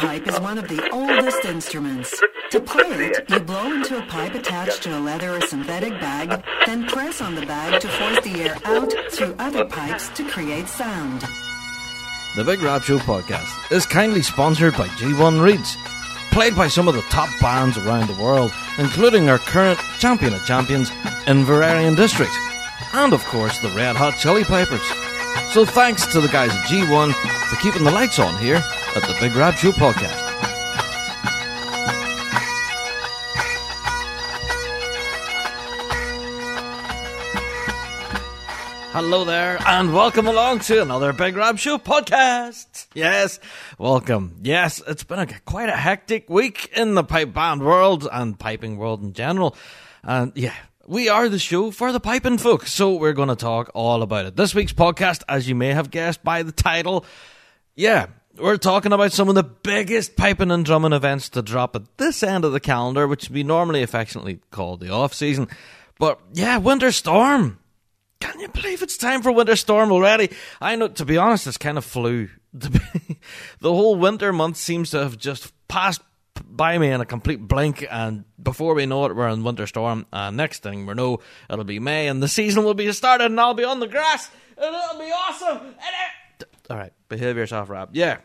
bagpipe is one of the oldest instruments. To play it, you blow into a pipe attached to a leather or synthetic bag, then press on the bag to force the air out through other pipes to create sound. The Big Rab Show podcast is kindly sponsored by G1 Reeds, played by some of the top bands around the world, including our current champion of champions, Inveraray District, and of course the Red Hot Chili Pipers. So thanks to the guys at G1 for keeping the lights on here at the Big Rab Show podcast. Hello there, and welcome along to another Big Rab Show podcast. Yes, welcome. Yes, it's been a, quite a hectic week in the pipe band world and piping world in general. And yeah, we are the show for the piping folk, so we're going to talk all about it. This week's podcast, as you may have guessed by the title, yeah, we're talking about some of the biggest piping and drumming events to drop at this end of the calendar, which we normally affectionately call the off season. But yeah, Winter Storm. Can you believe it's time for Winter Storm already? I know, to be honest, it's kind of flew. the whole winter month seems to have just passed by me in a complete blink, and before we know it, we're in Winter Storm. And next thing we know, it'll be May, and the season will be started, and I'll be on the grass, and it'll be awesome. All right, behave yourself, Rab. Yeah,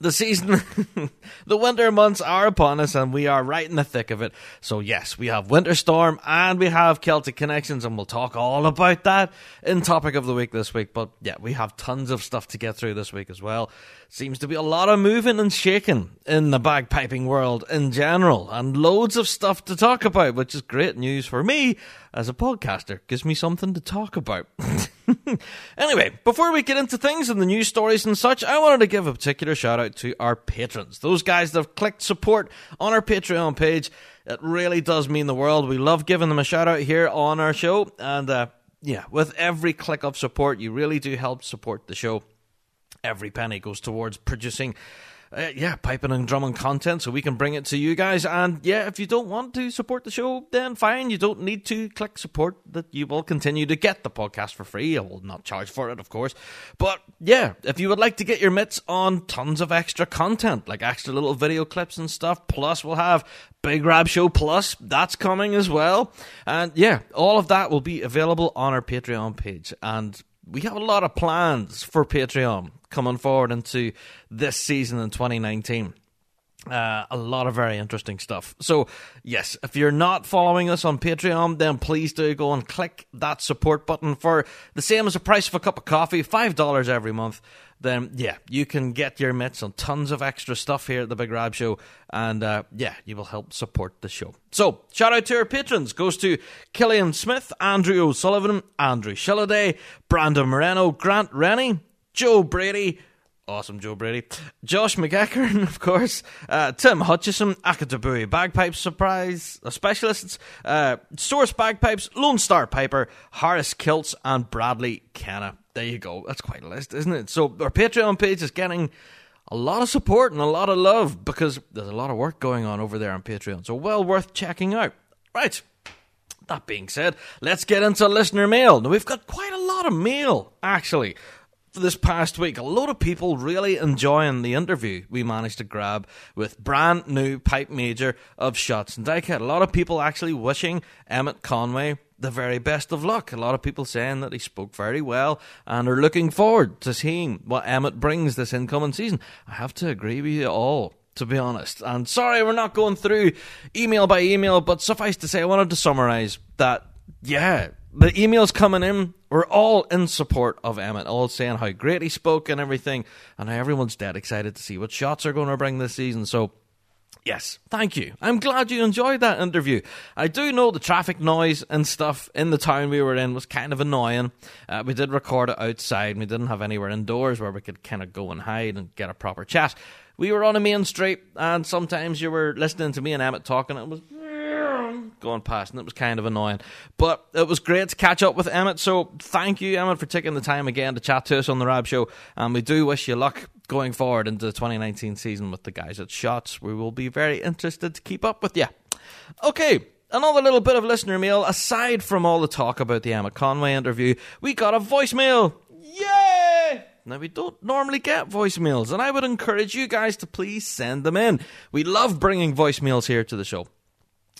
the season, the winter months are upon us, and we are right in the thick of it. So, yes, we have Winter Storm and we have Celtic Connections, and we'll talk all about that in Topic of the Week this week. But, yeah, we have tons of stuff to get through this week as well. Seems to be a lot of moving and shaking in the bagpiping world in general, and loads of stuff to talk about, which is great news for me as a podcaster. Gives me something to talk about. anyway, before we get into things and the news stories and such, I wanted to give a particular shout out to our patrons. Those guys that have clicked support on our Patreon page. It really does mean the world. We love giving them a shout out here on our show. And uh, yeah, with every click of support, you really do help support the show. Every penny goes towards producing uh, yeah, piping and drumming content so we can bring it to you guys. And yeah, if you don't want to support the show, then fine. You don't need to click support that you will continue to get the podcast for free. I will not charge for it, of course. But yeah, if you would like to get your mitts on tons of extra content, like extra little video clips and stuff, plus we'll have Big Rab Show Plus, that's coming as well. And yeah, all of that will be available on our Patreon page. And we have a lot of plans for Patreon coming forward into this season in 2019. Uh, a lot of very interesting stuff. So, yes, if you're not following us on Patreon, then please do go and click that support button for the same as the price of a cup of coffee, $5 every month then yeah, you can get your mitts on tons of extra stuff here at the Big Rab Show, and uh, yeah, you will help support the show. So shout out to our patrons goes to Killian Smith, Andrew O'Sullivan, Andrew Shilladay, Brandon Moreno, Grant Rennie, Joe Brady. Awesome, Joe Brady. Josh McEachern, of course. Uh, Tim Hutchison, Akadabui Bagpipes Surprise uh, Specialists, uh, Source Bagpipes, Lone Star Piper, Harris Kilts, and Bradley Kenna there you go. That's quite a list, isn't it? So our Patreon page is getting a lot of support and a lot of love because there's a lot of work going on over there on Patreon. So well worth checking out. Right. That being said, let's get into listener mail. Now we've got quite a lot of mail actually this past week. A lot of people really enjoying the interview we managed to grab with brand new pipe major of Shotts and Dykehead. A lot of people actually wishing Emmett Conway the very best of luck. A lot of people saying that he spoke very well and are looking forward to seeing what Emmett brings this incoming season. I have to agree with you all, to be honest. And sorry, we're not going through email by email, but suffice to say, I wanted to summarize that, yeah, the emails coming in were all in support of Emmett, all saying how great he spoke and everything, and everyone's dead excited to see what Shotts are going to bring this season. So, Yes, thank you. I'm glad you enjoyed that interview. I do know the traffic noise and stuff in the town we were in was kind of annoying. Uh, we did record it outside, we didn't have anywhere indoors where we could kind of go and hide and get a proper chat. We were on a main street, and sometimes you were listening to me and Emmett talking, and it was going past, and it was kind of annoying. But it was great to catch up with Emmett. So thank you, Emmett, for taking the time again to chat to us on the Rab Show. And we do wish you luck going forward into the 2019 season with the guys at Shotts. We will be very interested to keep up with you. Okay. Another little bit of listener mail. Aside from all the talk about the Emmett Conway interview, we got a voicemail. Yay! Now, we don't normally get voicemails, and I would encourage you guys to please send them in. We love bringing voicemails here to the show.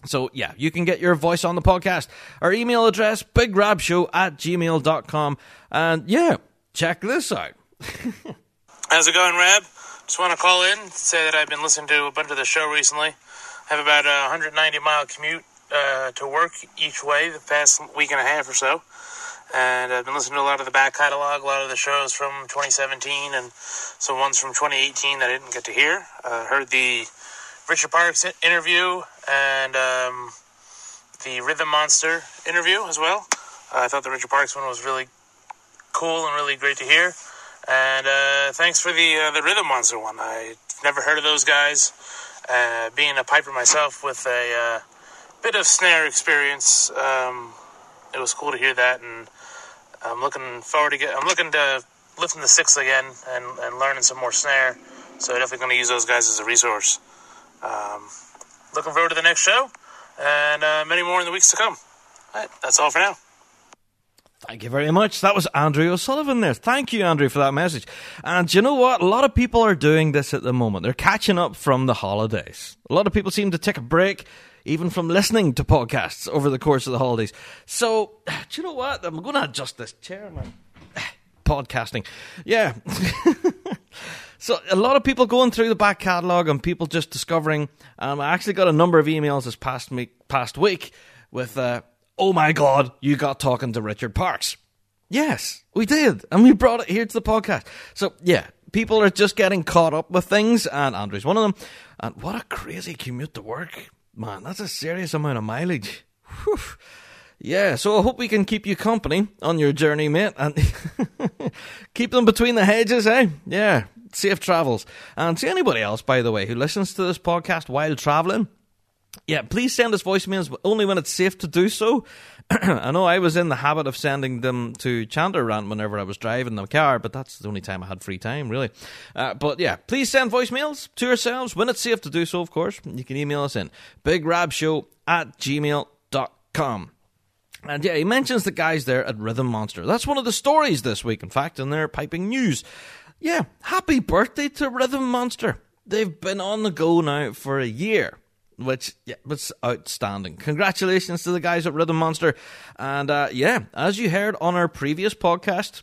So, yeah, you can get your voice on the podcast. Our email address, bigrabshow at gmail.com. And yeah, check this out. How's it going, Rab? Just want to call in, say that I've been listening to a bunch of the show recently. I have about a 190 mile commute uh, to work each way the past week and a half or so. And I've been listening to a lot of the back catalog, a lot of the shows from 2017, and some ones from 2018 that I didn't get to hear. Uh, heard the Richard Parks interview and um, the Rhythm Monster interview as well. Uh, I thought the Richard Parks one was really cool and really great to hear. And uh, thanks for the uh, the Rhythm Monster one. I've never heard of those guys. Uh, being a piper myself with a uh, bit of snare experience, um, it was cool to hear that, and I'm looking forward to get. I'm looking to lifting the six again and, and learning some more snare. So definitely going to use those guys as a resource. Um, looking forward to the next show and uh, many more in the weeks to come. All right, that's all for now. Thank you very much. That was Andrew O'Sullivan there. Thank you, Andrew, for that message. And you know what? A lot of people are doing this at the moment. They're catching up from the holidays. A lot of people seem to take a break even from listening to podcasts over the course of the holidays. So, do you know what? I'm going to adjust this chair, man. Podcasting. Yeah. so, a lot of people going through the back catalogue and people just discovering. Um, I actually got a number of emails this past, me- past week with, uh, oh my God, you got talking to Richard Parks. Yes, we did. And we brought it here to the podcast. So, yeah, people are just getting caught up with things, and Andrew's one of them. And what a crazy commute to work. Man, that's a serious amount of mileage. Whew. Yeah, so I hope we can keep you company on your journey, mate, and keep them between the hedges, eh? Yeah, safe travels. And to anybody else, by the way, who listens to this podcast while traveling, yeah, please send us voicemails, only when it's safe to do so. I know I was in the habit of sending them to Chanter Rant whenever I was driving the car, but that's the only time I had free time, really. Uh, but yeah, please send voicemails to yourselves when it's safe to do so, of course. You can email us in bigrabshow at gmail.com. And yeah, he mentions the guys there at Rhythm Monster. That's one of the stories this week, in fact, in their piping news. Yeah, happy birthday to Rhythm Monster. They've been on the go now for a year which yeah, was outstanding. Congratulations to the guys at Rhythm Monster. And uh, yeah, as you heard on our previous podcast,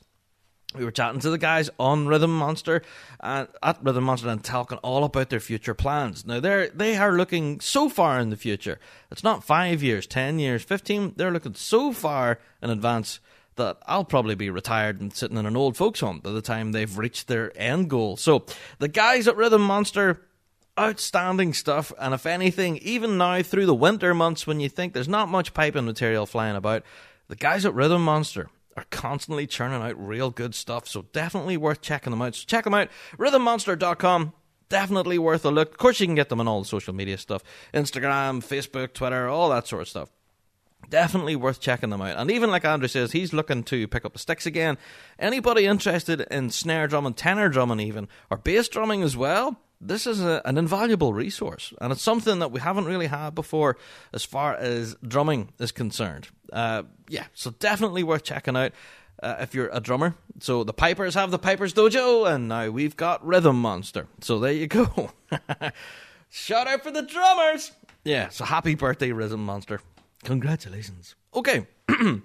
we were chatting to the guys on Rhythm Monster uh, at Rhythm Monster and talking all about their future plans. Now they're they are looking so far in the future. It's not five years, ten years, fifteen. They're looking so far in advance that I'll probably be retired and sitting in an old folks home by the time they've reached their end goal. So the guys at Rhythm Monster outstanding stuff. And if anything, even now through the winter months when you think there's not much piping material flying about, the guys at Rhythm Monster are constantly churning out real good stuff. So definitely worth checking them out. So check them out, rhythmmonster.com. Definitely worth a look. Of course, you can get them on all the social media stuff Instagram, Facebook, Twitter, all that sort of stuff definitely worth checking them out. And even like Andrew says, he's looking to pick up the sticks again. Anybody interested in snare drumming, tenor drumming, even, or bass drumming as well, this is a, an invaluable resource, and it's something that we haven't really had before as far as drumming is concerned. Uh, yeah, so definitely worth checking out uh, if you're a drummer. So the Pipers have the Pipers Dojo, and now we've got Rhythm Monster. So there you go. Shout out for the drummers! Yeah, so happy birthday, Rhythm Monster. Congratulations. Okay.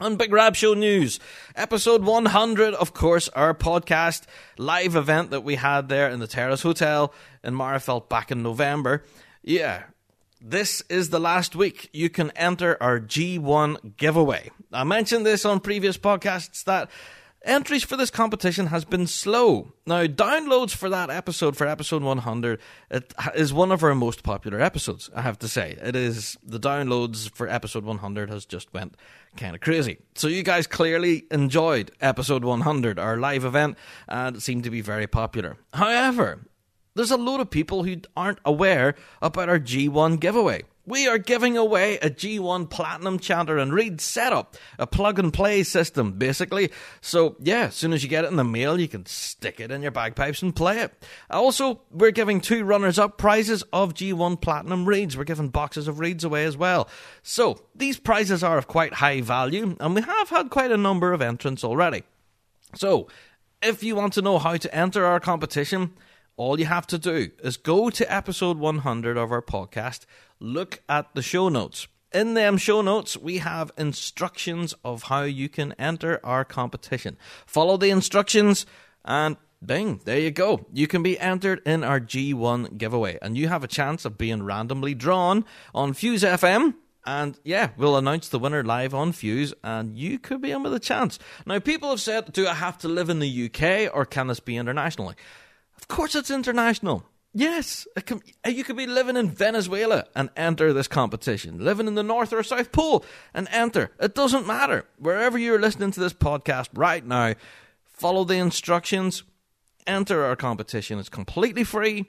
On Big Rab Show News, episode 100, of course, our podcast live event that we had there in the Terrace Hotel in Magherafelt back in November. Yeah, this is the last week you can enter our G1 giveaway. I mentioned this on previous podcasts that Entries for this competition has been slow. Now, downloads for that episode, for episode 100, it is one of our most popular episodes, I have to say. It is, the downloads for episode 100 has just went kind of crazy. So you guys clearly enjoyed episode 100, our live event, and it seemed to be very popular. However, there's a load of people who aren't aware about our G1 giveaway. We are giving away a G1 Platinum Chanter and Reed setup, a plug and play system, basically. So, yeah, as soon as you get it in the mail, you can stick it in your bagpipes and play it. Also, we're giving two runners up prizes of G1 Platinum Reeds. We're giving boxes of Reeds away as well. So, these prizes are of quite high value, and we have had quite a number of entrants already. So, if you want to know how to enter our competition, all you have to do is go to episode 100 of our podcast, look at the show notes. In them show notes, we have instructions of how you can enter our competition. Follow the instructions and Bing, there you go. You can be entered in our G1 giveaway, and you have a chance of being randomly drawn on Fuse FM. And yeah, we'll announce the winner live on Fuse, and you could be in with a chance. Now, people have said, do I have to live in the UK or can this be internationally? Of course, it's international. Yes, can, uh, you could be living in Venezuela and enter this competition, living in the North or South Pole and enter. It doesn't matter. Wherever you're listening to this podcast right now, follow the instructions enter our competition. It's completely free.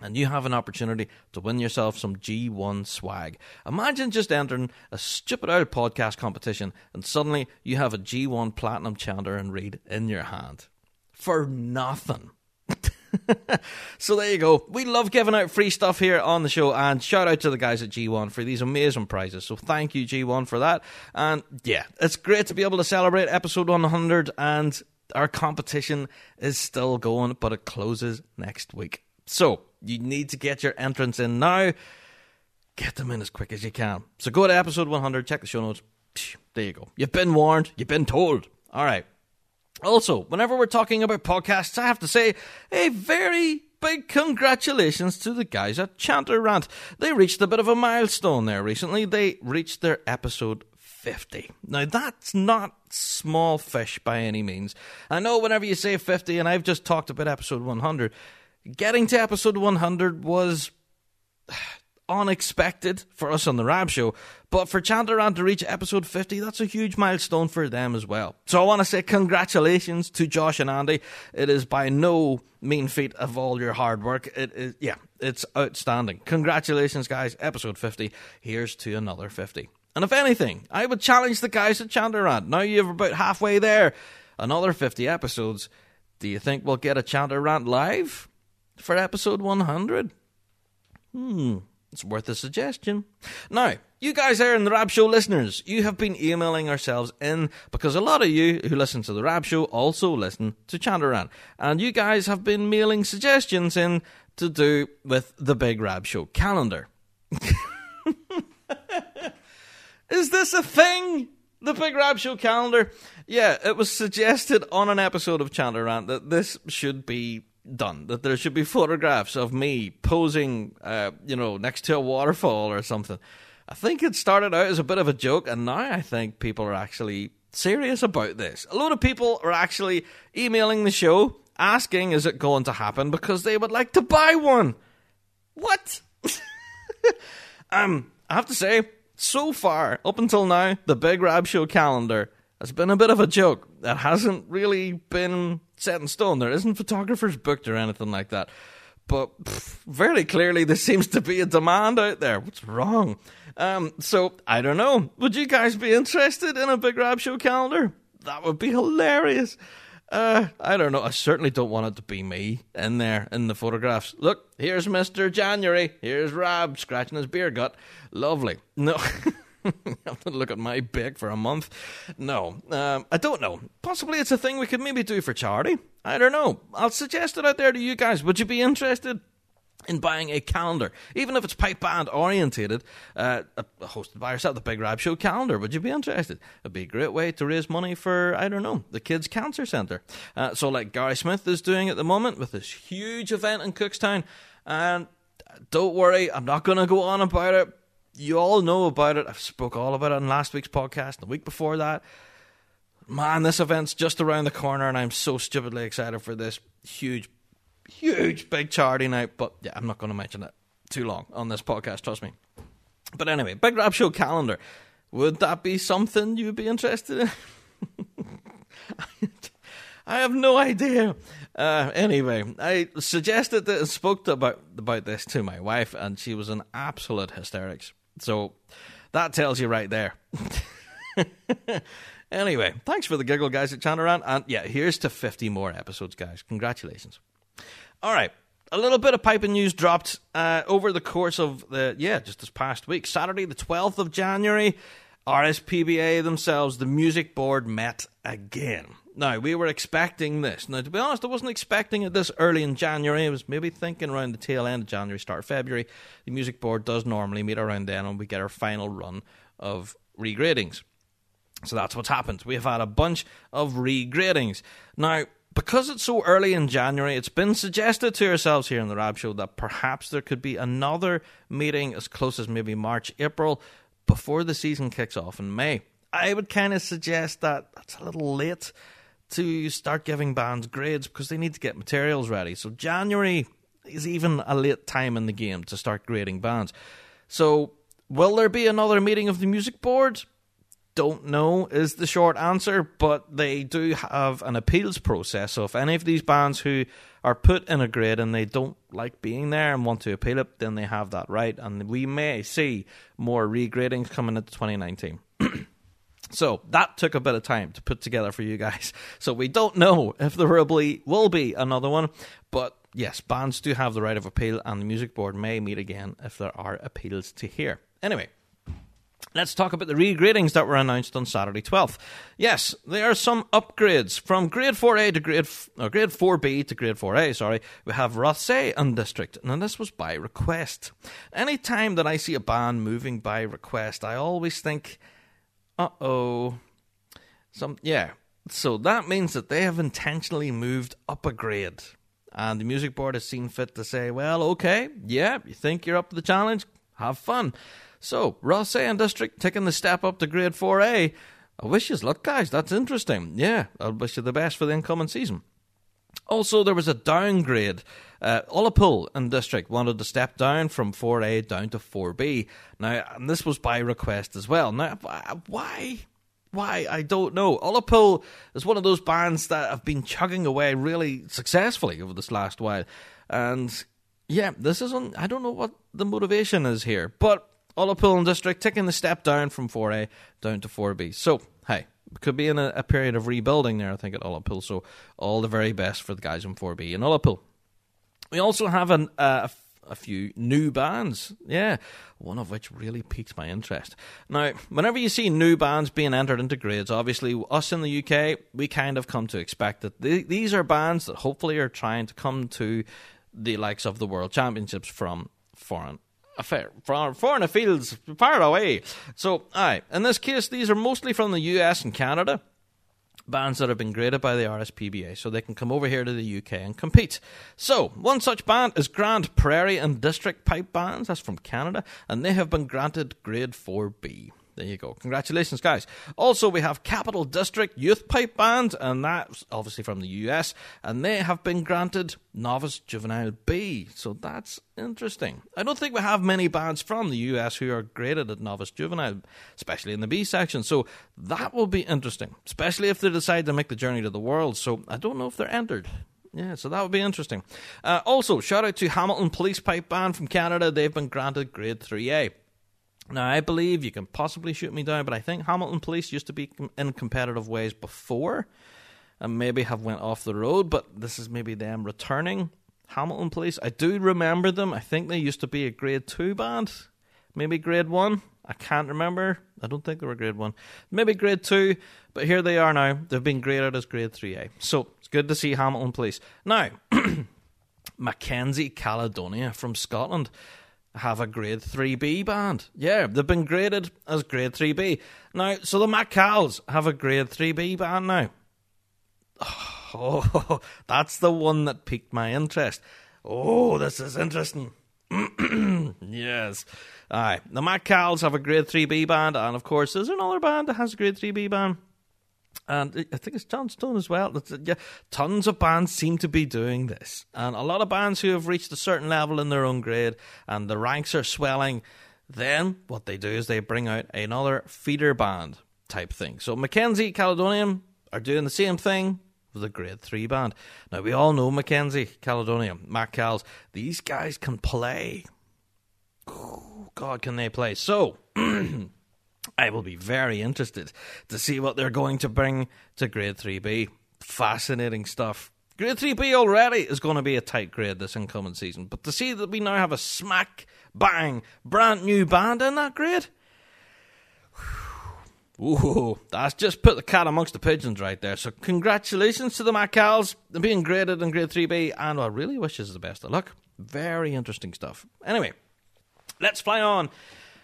And you have an opportunity to win yourself some G1 swag. Imagine just entering a stupid old podcast competition and suddenly you have a G1 Platinum Chanter and Reed in your hand. For nothing. so there you go. We love giving out free stuff here on the show, and shout out to the guys at G1 for these amazing prizes. So thank you, G1, for that. And yeah, it's great to be able to celebrate episode 100 and our competition is still going, but it closes next week. So you need to get your entrance in now. Get them in as quick as you can. So go to episode 100, check the show notes. There you go. You've been warned, you've been told. All right. Also, whenever we're talking about podcasts, I have to say a very big congratulations to the guys at Chanter Rant. They reached a bit of a milestone there recently. They reached their episode 50. Now, that's not small fish by any means. I know whenever you say 50, and I've just talked about episode 100, getting to episode 100 was unexpected for us on the Rab Show, but for Chanter Rant to reach episode 50, that's a huge milestone for them as well. So I want to say congratulations to Josh and Andy. It is by no mean feat of all your hard work. It is, yeah, it's outstanding. Congratulations, guys. Episode 50. Here's to another 50. And if anything, I would challenge the guys at Chanter Rant. Now you're about halfway there. Another 50 episodes. Do you think we'll get a Chanter Rant live for episode 100? Hmm, it's worth a suggestion. Now, you guys there in the Rab Show listeners, you have been emailing ourselves in because a lot of you who listen to the Rab Show also listen to Chanter Rant. And you guys have been mailing suggestions in to do with the Big Rab Show calendar. Is this a thing? The Big Rab Show calendar? Yeah, it was suggested on an episode of Chanter Rant that this should be done. That there should be photographs of me posing, uh, you know, next to a waterfall or something. I think it started out as a bit of a joke, and now I think people are actually serious about this. A lot of people are actually emailing the show asking, is it going to happen? Because they would like to buy one. What? um, I have to say, so far, up until now, the Big Rab Show calendar has been a bit of a joke. That hasn't really been set in stone. There isn't photographers booked or anything like that. But pff, very clearly, there seems to be a demand out there. What's wrong? Um, so, I don't know. Would you guys be interested in a Big Rab Show calendar? That would be hilarious. Uh, I don't know. I certainly don't want it to be me in there in the photographs. Look, here's Mr. January. Here's Rab scratching his beer gut. Lovely. No. have to look at my big for a month. No, um, I don't know. Possibly it's a thing we could maybe do for charity. I don't know. I'll suggest it out there to you guys. Would you be interested? in buying a calendar, even if it's pipe band orientated, uh, hosted by yourself, the Big Rab Show calendar. Would you be interested? It'd be a great way to raise money for, I don't know, the Kids Cancer Centre. Uh, so, like Gary Smith is doing at the moment with this huge event in Cookstown. And don't worry, I'm not going to go on about it. You all know about it. I've spoke all about it in last week's podcast, and the week before that. Man, this event's just around the corner, and I'm so stupidly excited for this huge huge big charity night, but yeah, I'm not going to mention it too long on this podcast, trust me. But anyway, Big Rab Show calendar. Would that be something you'd be interested in? I have no idea. Uh, anyway, I suggested that and spoke about about this to my wife, and she was in absolute hysterics. So that tells you right there. anyway, thanks for the giggle, guys at Chanter Rant, and yeah, here's to 50 more episodes, guys. Congratulations. All right. A little bit of piping news dropped uh, over the course of the, yeah, just this past week. Saturday, the 12th of January, RSPBA themselves, the music board met again. Now, we were expecting this. Now, to be honest, I wasn't expecting it this early in January. I was maybe thinking around the tail end of January, start of February. The music board does normally meet around then and we get our final run of regradings. So that's what's happened. We have had a bunch of regradings. Now, because it's so early in January, it's been suggested to ourselves here in the Rab Show that perhaps there could be another meeting as close as maybe March, April, before the season kicks off in May. I would kind of suggest that that's a little late to start giving bands grades because they need to get materials ready. So January is even a late time in the game to start grading bands. So will there be another meeting of the music board? don't know is the short answer, but they do have an appeals process. So if any of these bands who are put in a grade and they don't like being there and want to appeal it, then they have that right. And we may see more regradings coming into 2019. so that took a bit of time to put together for you guys. So we don't know if there will be, will be another one, but yes, bands do have the right of appeal, and the music board may meet again if there are appeals to hear. Anyway, Let's talk about the regradings that were announced on Saturday 12th. Yes, there are some upgrades from grade 4A to grade or grade 4B to grade 4A, sorry. We have Rothesay and District, and this was by request. Any time that I see a band moving by request, I always think, "Uh-oh." Some yeah. So that means that they have intentionally moved up a grade. And the music board has seen fit to say, "Well, okay, yeah, you think you're up to the challenge? Have fun." So, Rothesay and District taking the step up to grade 4A. I wish you luck, guys. That's interesting. Yeah, I wish you the best for the incoming season. Also, there was a downgrade. Uh, Ullapool and District wanted to step down from 4A down to 4B. Now, and this was by request as well. Now, why? Why? I don't know. Ullapool is one of those bands that have been chugging away really successfully over this last while. And yeah, this isn't. I don't know what the motivation is here. But Ullapool and District taking the step down from 4A down to 4B. So, hey, could be in a, a period of rebuilding there, I think, at Ullapool. So, all the very best for the guys in 4B and Ullapool. We also have an, uh, a few new bands. Yeah, one of which really piqued my interest. Now, whenever you see new bands being entered into grades, obviously, us in the UK, we kind of come to expect that th- these are bands that hopefully are trying to come to the likes of the World Championships from foreign affair from foreign fields far away. So, aye, in this case, these are mostly from the US and Canada. Bands that have been graded by the RSPBA, so they can come over here to the UK and compete. So, one such band is Grand Prairie and District Pipe Bands, that's from Canada, and they have been granted grade 4B. There you go. Congratulations, guys. Also, we have Capital District Youth Pipe Band, and that's obviously from the US, and they have been granted Novice Juvenile B. So that's interesting. I don't think we have many bands from the US who are graded at Novice Juvenile, especially in the B section. So that will be interesting, especially if they decide to make the journey to the world. So I don't know if they're entered. Yeah, so that would be interesting. Uh, also, shout out to Hamilton Police Pipe Band from Canada. They've been granted grade 3A. Now, I believe you can possibly shoot me down, but I think Hamilton Police used to be in competitive ways before and maybe have went off the road, but this is maybe them returning. Hamilton Police, I do remember them. I think they used to be a grade 2 band, maybe grade 1. I can't remember. I don't think they were grade 1. Maybe grade 2, but here they are now. They've been graded as grade 3A. So, it's good to see Hamilton Police. Now, Mackenzie Caledonia from Scotland have a grade 3B band. Yeah, they've been graded as grade 3B. Now, so the Macals have a grade 3B band now. Oh, that's the one that piqued my interest. Oh, this is interesting. yes. Aye. The Macals have a grade 3B band, and of course, there's another band that has a grade 3B band and I think it's Johnstone as well. Yeah, tons of bands seem to be doing this, and a lot of bands who have reached a certain level in their own grade, and the ranks are swelling. Then what they do is they bring out another feeder band type thing. So Mackenzie Caledonian are doing the same thing with a grade three band. Now we all know Mackenzie Caledonian, Mac Cals. These guys can play. God, can they play? So. I will be very interested to see what they're going to bring to grade 3B. Fascinating stuff. Grade 3B already is going to be a tight grade this incoming season, but to see that we now have a smack, bang, brand new band in that grade, Ooh, that's just put the cat amongst the pigeons right there. So congratulations to the Macals being graded in grade 3B, and I really wish us the best of luck. Very interesting stuff. Anyway, let's fly on.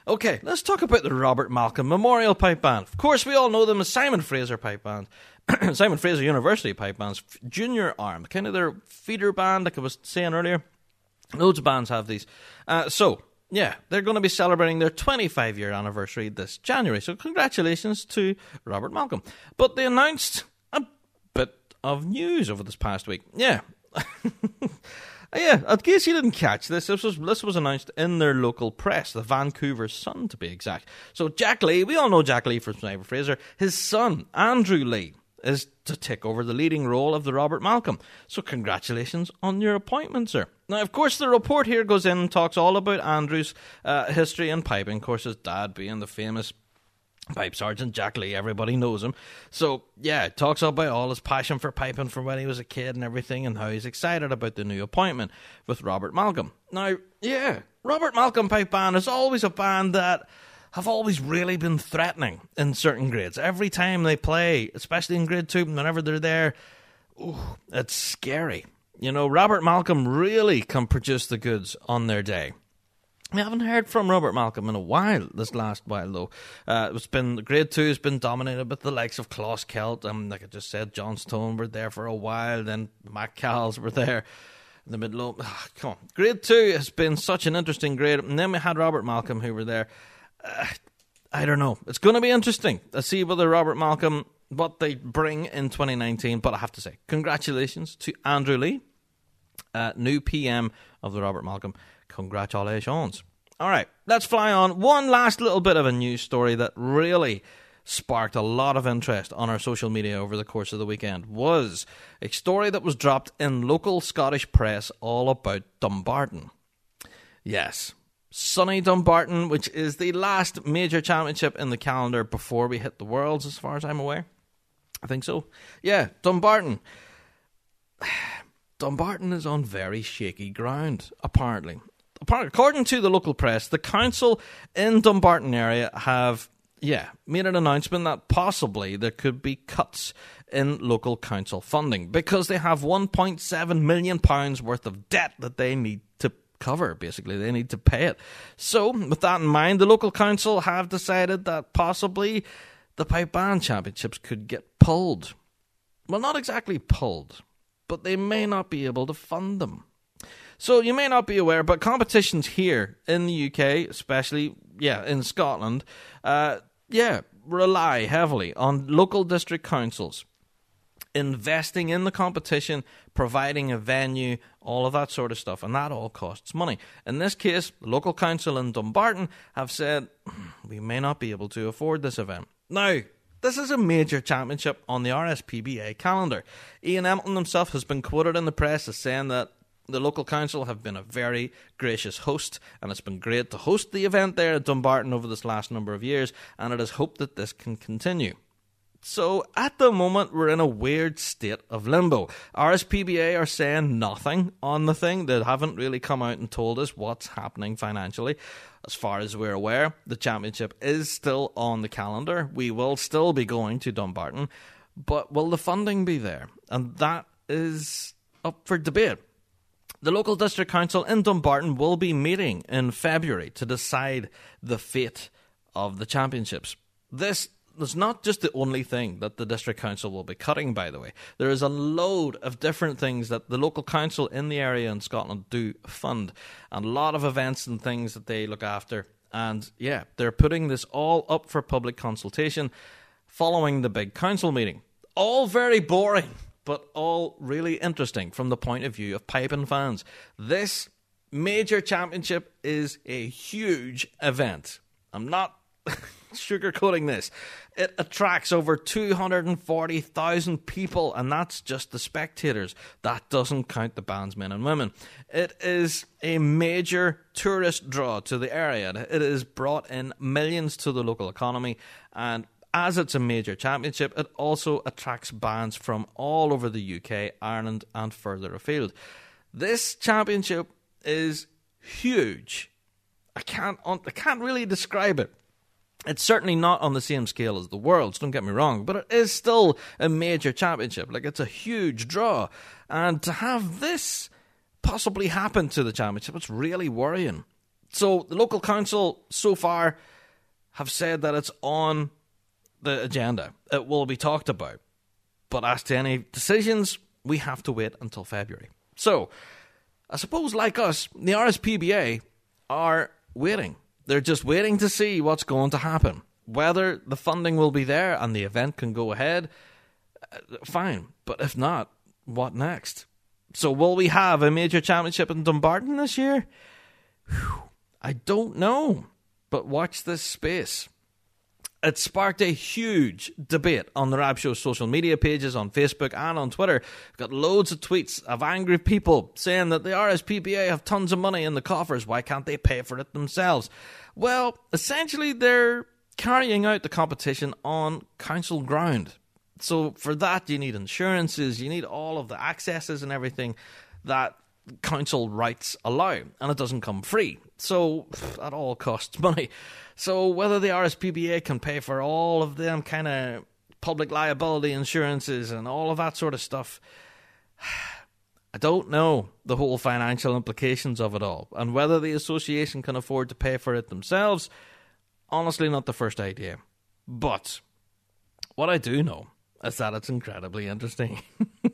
Okay, let's talk about the Robert Malcolm Memorial Pipe Band. Of course, we all know them as Simon Fraser Pipe Band. Simon Fraser University Pipe Band's junior arm, kind of their feeder band, like I was saying earlier. Loads of bands have these. Uh, so, yeah, they're going to be celebrating their 25 year anniversary this January. So, congratulations to Robert Malcolm. But they announced a bit of news over this past week. Yeah. yeah, in case you didn't catch this, this was this was announced in their local press, the Vancouver Sun to be exact. So Jack Lee, we all know Jack Lee from Simon Fraser. His son Andrew Lee is to take over the leading role of the Robert Malcolm. So, congratulations on your appointment, sir. Now, of course, the report here goes in and talks all about Andrew's uh, history in piping. Of course, his dad being the famous pipe sergeant Jack Lee, everybody knows him. So, yeah, talks about all his passion for piping from when he was a kid and everything, and how he's excited about the new appointment with Robert Malcolm. Now, yeah, Robert Malcolm Pipe Band is always a band that have always really been threatening in certain grades. Every time they play, especially in grade two, whenever they're there, ooh, it's scary. You know, Robert Malcolm really can produce the goods on their day. We haven't heard from Robert Malcolm in a while, this last while though. Uh, it's been, grade two has been dominated with the likes of Closkelt, and like I just said, Johnstone were there for a while, then Mac Cals were there in the middle. Oh, come on. Grade two has been such an interesting grade, and then we had Robert Malcolm who were there uh, I don't know. It's going to be interesting to see whether Robert Malcolm what they bring in 2019. But I have to say, congratulations to Andrew Lee, uh, new PM of the Robert Malcolm. Congratulations. All right, let's fly on. One last little bit of a news story that really sparked a lot of interest on our social media over the course of the weekend was a story that was dropped in local Scottish press all about Dumbarton. Yes, sunny Dumbarton, which is the last major championship in the calendar before we hit the Worlds, as far as I'm aware. I think so. Yeah, Dumbarton. Dumbarton is on very shaky ground, apparently. According to the local press, the council in Dumbarton area have, yeah, made an announcement that possibly there could be cuts in local council funding because they have 1.7 million pounds worth of debt that they need to cover, basically. They need to pay it. So, with that in mind, the local council have decided that possibly the Pipe Band Championships could get pulled. Well, not exactly pulled, but they may not be able to fund them. So, you may not be aware, but competitions here in the UK, especially, yeah, in Scotland, uh, yeah, rely heavily on local district councils investing in the competition, providing a venue, all of that sort of stuff, and that all costs money. In this case, the local council in Dumbarton have said we may not be able to afford this event. Now, this is a major championship on the RSPBA calendar. Ian Embelton himself has been quoted in the press as saying that the local council have been a very gracious host, and it's been great to host the event there at Dumbarton over this last number of years, and it is hoped that this can continue. So at the moment, we're in a weird state of limbo. RSPBA are saying nothing on the thing. They haven't really come out and told us what's happening financially. As far as we're aware, the championship is still on the calendar. We will still be going to Dumbarton, but will the funding be there? And that is up for debate. The local district council in Dumbarton will be meeting in February to decide the fate of the championships. This is not just the only thing that the district council will be cutting, by the way. There is a load of different things that the local council in the area in Scotland do fund, and a lot of events and things that they look after. And yeah, they're putting this all up for public consultation following the big council meeting. All very boring, but all really interesting from the point of view of piping fans. This major championship is a huge event. I'm not sugarcoating this. It attracts over 240,000 people, and that's just the spectators. That doesn't count the band's men and women. It is a major tourist draw to the area. It has brought in millions to the local economy, and as it's a major championship, it also attracts bands from all over the UK, Ireland, and further afield. This championship is huge. I can't I can't really describe it. It's certainly not on the same scale as the Worlds, don't get me wrong, but it is still a major championship. Like, it's a huge draw. And to have this possibly happen to the championship, it's really worrying. So, the local council so far have said that it's on the agenda. It will be talked about. But as to any decisions, we have to wait until February. So, I suppose, like us, the RSPBA are waiting. They're just waiting to see what's going to happen. Whether the funding will be there and the event can go ahead, uh, fine. But if not, what next? So, will we have a major championship in Dumbarton this year? Whew, I don't know. But watch this space it sparked a huge debate on the Rab Show social media pages, on Facebook and on Twitter. Got loads of tweets of angry people saying that the RSPBA have tons of money in the coffers. Why can't they pay for it themselves? Well, essentially, they're carrying out the competition on council ground. So for that, you need insurances, you need all of the accesses and everything that council rights allow, and it doesn't come free. So that all costs money. So whether the RSPBA can pay for all of them kind of public liability insurances and all of that sort of stuff, I don't know the whole financial implications of it all, and whether the association can afford to pay for it themselves. Honestly, not the first idea. But what I do know is that it's incredibly interesting.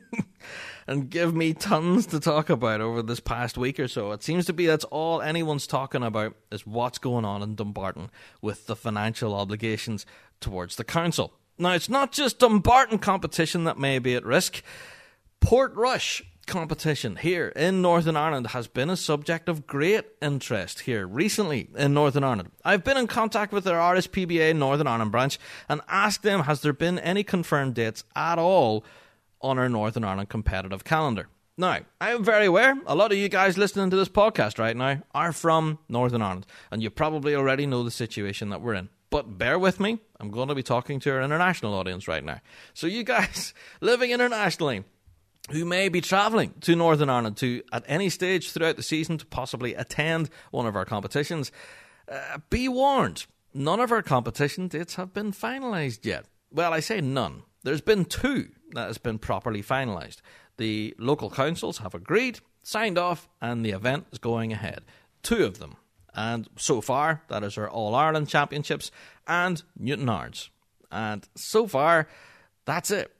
and give me tons to talk about over this past week or so. It seems to be that's all anyone's talking about is what's going on in Dumbarton with the financial obligations towards the council. Now, it's not just Dumbarton competition that may be at risk. Portrush competition here in Northern Ireland has been a subject of great interest here recently in Northern Ireland. I've been in contact with their RSPBA Northern Ireland branch and asked them has there been any confirmed dates at all on our Northern Ireland competitive calendar. Now, I am very aware a lot of you guys listening to this podcast right now are from Northern Ireland, and you probably already know the situation that we're in. But bear with me, I'm going to be talking to our international audience right now. So, you guys living internationally who may be travelling to Northern Ireland to, at any stage throughout the season, to possibly attend one of our competitions, uh, be warned. None of our competition dates have been finalised yet. Well, I say none. There's been two that has been properly finalised. The local councils have agreed, signed off, and the event is going ahead. Two of them. And so far, that is our All Ireland Championships and Newtownards. And so far, that's it.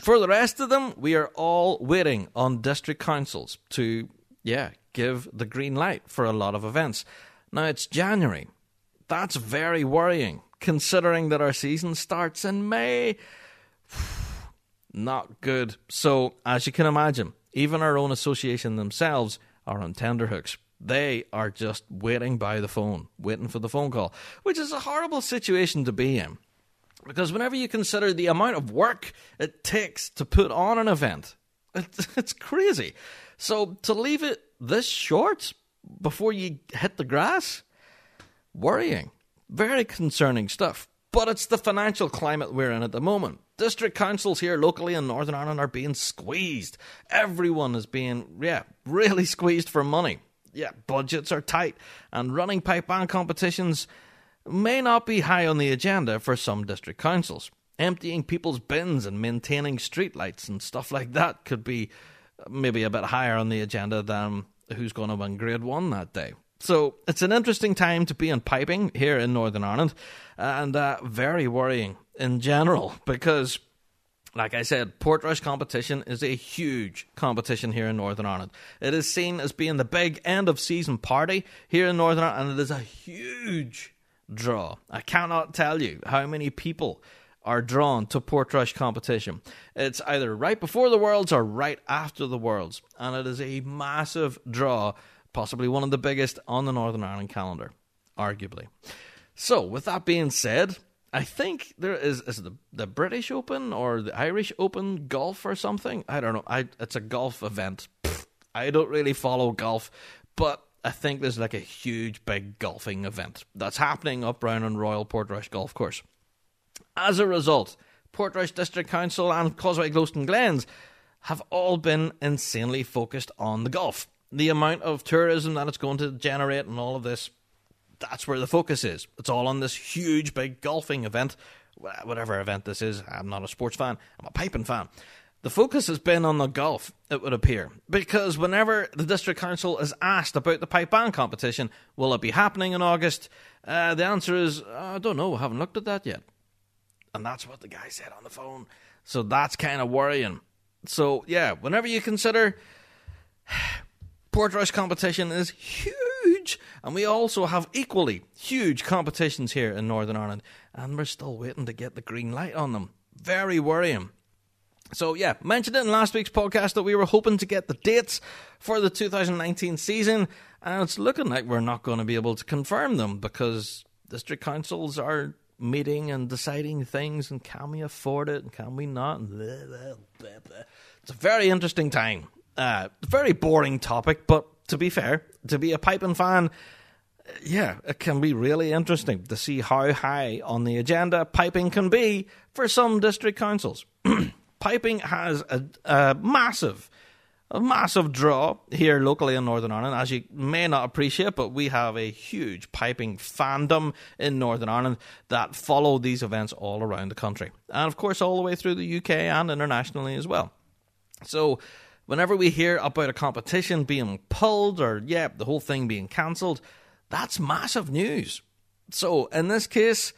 For the rest of them, we are all waiting on district councils to, yeah, give the green light for a lot of events. Now it's January. That's very worrying, considering that our season starts in May not good. So, as you can imagine, even our own association themselves are on tenterhooks. They are just waiting by the phone, waiting for the phone call, which is a horrible situation to be in. Because whenever you consider the amount of work it takes to put on an event, it's crazy. So to leave it this short before you hit the grass, worrying. Very concerning stuff. But it's the financial climate we're in at the moment. District councils here locally in Northern Ireland are being squeezed. Everyone is being, yeah, really squeezed for money. Yeah, budgets are tight, and running pipe band competitions may not be high on the agenda for some district councils. Emptying people's bins and maintaining streetlights and stuff like that could be maybe a bit higher on the agenda than who's going to win Grade 1 that day. So it's an interesting time to be in piping here in Northern Ireland, and uh, very worrying in general because, like I said, Portrush competition is a huge competition here in Northern Ireland. It is seen as being the big end of season party here in Northern Ireland, and it is a huge draw. I cannot tell you how many people are drawn to Portrush competition. It's either right before the Worlds or right after the Worlds, and it is a massive draw, possibly one of the biggest on the Northern Ireland calendar, arguably. So, with that being said, I think there is is the the British Open or the Irish Open golf or something. I don't know. I it's a golf event. Pfft, I don't really follow golf, but I think there's like a huge big golfing event that's happening up around on Royal Portrush Golf Course. As a result, Portrush District Council and Causeway Coast and Glens have all been insanely focused on the golf. The amount of tourism that it's going to generate and all of this that's where the focus is. It's all on this huge, big golfing event, whatever event this is. I'm not a sports fan, I'm a piping fan. The focus has been on the golf, it would appear, because whenever the district council is asked about the pipe band competition, will it be happening in August? Uh, the answer is, I don't know, I haven't looked at that yet. And that's what the guy said on the phone. So that's kind of worrying. So, yeah, whenever you consider Portrush competition is huge, and we also have equally huge competitions here in Northern Ireland, and we're still waiting to get the green light on them. Very worrying. So, yeah, mentioned it in last week's podcast that we were hoping to get the dates for the 2019 season, and it's looking like we're not going to be able to confirm them because district councils are meeting and deciding things and can we afford it and can we not? It's a very interesting time. Uh, very boring topic, but to be fair, to be a piping fan, yeah, it can be really interesting to see how high on the agenda piping can be for some district councils. piping has a, a massive a massive draw here locally in Northern Ireland, as you may not appreciate, but we have a huge piping fandom in Northern Ireland that follow these events all around the country. And of course, all the way through the UK and internationally as well. So, whenever we hear about a competition being pulled or, yeah, the whole thing being cancelled, that's massive news. So, in this case,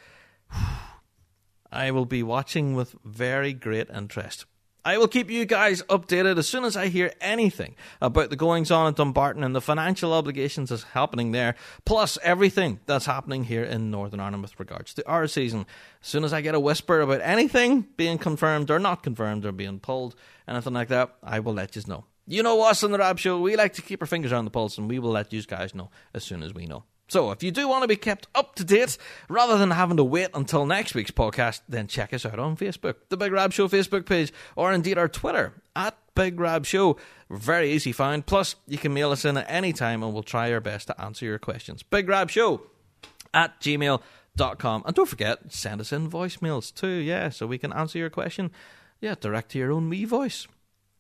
I will be watching with very great interest. I will keep you guys updated as soon as I hear anything about the goings on at Dumbarton and the financial obligations that's happening there, plus everything that's happening here in Northern Ireland with regards to our season. As soon as I get a whisper about anything being confirmed or not confirmed or being pulled, anything like that, I will let you know. You know us on the Rab Show, we like to keep our fingers on the pulse and we will let you guys know as soon as we know. So, if you do want to be kept up to date, rather than having to wait until next week's podcast, then check us out on Facebook, the Big Rab Show Facebook page, or indeed our Twitter, at Big Rab Show. Very easy find. Plus, you can mail us in at any time and we'll try our best to answer your questions. Big Rab Show at gmail.com. And don't forget, send us in voicemails too, yeah, so we can answer your question, yeah, direct to your own me voice.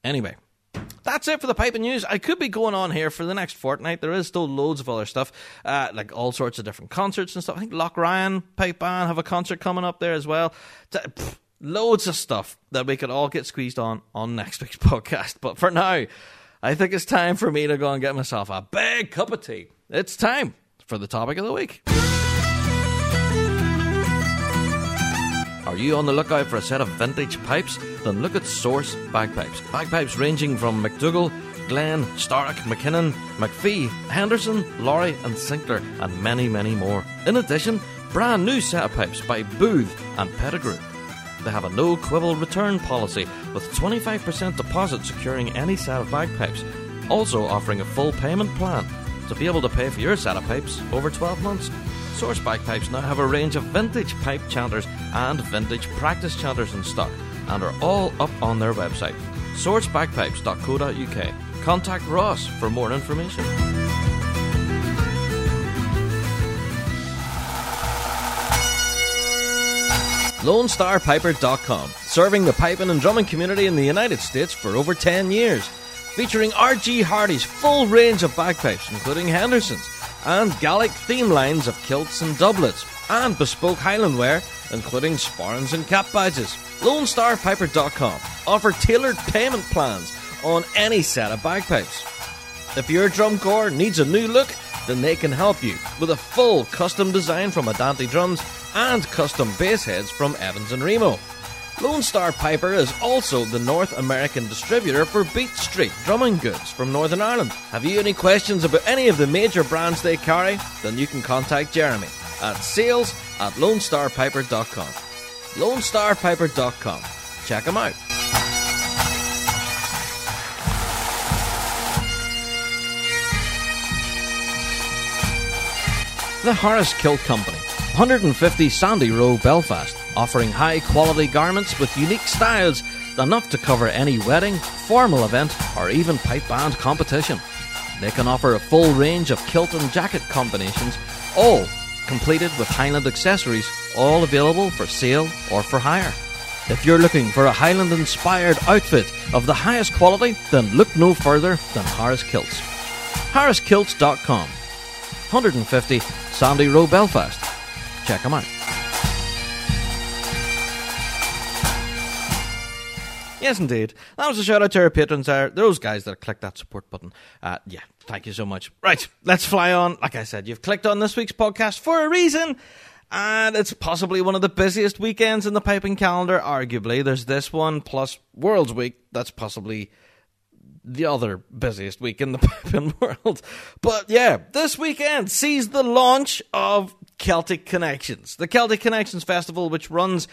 Anyway, that's it for the piping news. I could be going on here for the next fortnight. There is still loads of other stuff, uh, like all sorts of different concerts and stuff. I think Lock Ryan Pipe Band have a concert coming up there as well. Loads of stuff that we could all get squeezed on on next week's podcast. But for now, I think it's time for me to go and get myself a big cup of tea. It's time for the topic of the week. Are you on the lookout for a set of vintage pipes? Then look at Source Bagpipes. Bagpipes ranging from McDougall, Glen, Starrick, McKinnon, McPhee, Henderson, Lawrie, and Sinclair, and many, many more. In addition, brand new set of pipes by Booth and Pettigrew. They have a no quibble return policy with 25% deposit securing any set of bagpipes, also offering a full payment plan to be able to pay for your set of pipes over 12 months. Source Bagpipes now have a range of vintage pipe chanters and vintage practice chanters in stock and are all up on their website, sourcebagpipes.co.uk. Contact Ross for more information. LoneStarPiper.com, serving the piping and drumming community in the United States for over 10 years. Featuring RG Hardie's full range of bagpipes, including Henderson's, and Gallic theme lines of kilts and doublets, and bespoke Highland wear, including sporrans and cap badges. LoneStarPiper.com offer tailored payment plans on any set of bagpipes. If your drum corps needs a new look, then they can help you with a full custom design from Adante Drums and custom bass heads from Evans and Remo. Lone Star Piper is also the North American distributor for Beat Street drumming goods from Northern Ireland. Have you any questions about any of the major brands they carry? Then you can contact Jeremy at sales at lonestarpiper.com. lonestarpiper.com. Check them out. The Harris Kilt Company, 150 Sandy Row, Belfast, offering high quality garments with unique styles enough to cover any wedding, formal event, or even pipe band competition. They can offer a full range of kilt and jacket combinations, all completed with Highland accessories, all available for sale or for hire. If you're looking for a Highland inspired outfit of the highest quality, then look no further than Harris Kilts. HarrisKilts.com 150 Sandy Row, Belfast. Check them out. Yes, indeed. That was a shout out to our patrons there. Those guys that clicked that support button. Uh, yeah, thank you so much. Right, let's fly on. Like I said, you've clicked on this week's podcast for a reason. And it's possibly one of the busiest weekends in the piping calendar, arguably. There's this one plus World's Week. That's possibly the other busiest week in the piping world. But yeah, this weekend sees the launch of Celtic Connections, the Celtic Connections Festival, which runs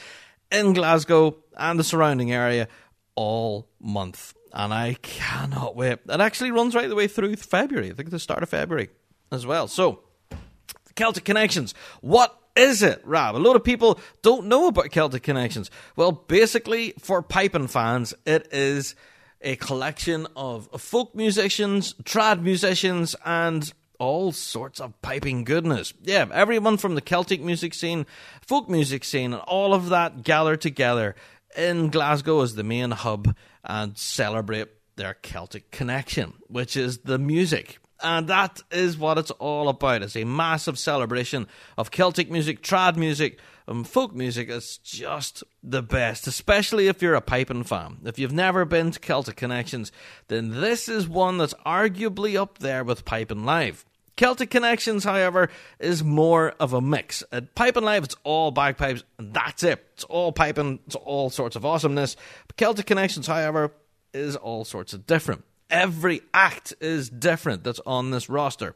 in Glasgow and the surrounding area all month. And I cannot wait. It actually runs right the way through February. I think the start of February as well. So, Celtic Connections. What is it, Rab? A lot of people don't know about Celtic Connections. Well, basically, for piping fans, it is a collection of folk musicians, trad musicians, and all sorts of piping goodness. Yeah, everyone from the Celtic music scene, folk music scene, and all of that gather together in Glasgow as the main hub and celebrate their Celtic connection, which is the music. And that is what it's all about. It's a massive celebration of Celtic music, trad music, and folk music. is just the best, especially if you're a piping fan. If you've never been to Celtic Connections, then this is one that's arguably up there with Piping Live. Celtic Connections, however, is more of a mix. Uh, At Piping Live, it's all bagpipes, and that's it. It's all piping, it's all sorts of awesomeness. But Celtic Connections, however, is all sorts of different. Every act is different that's on this roster.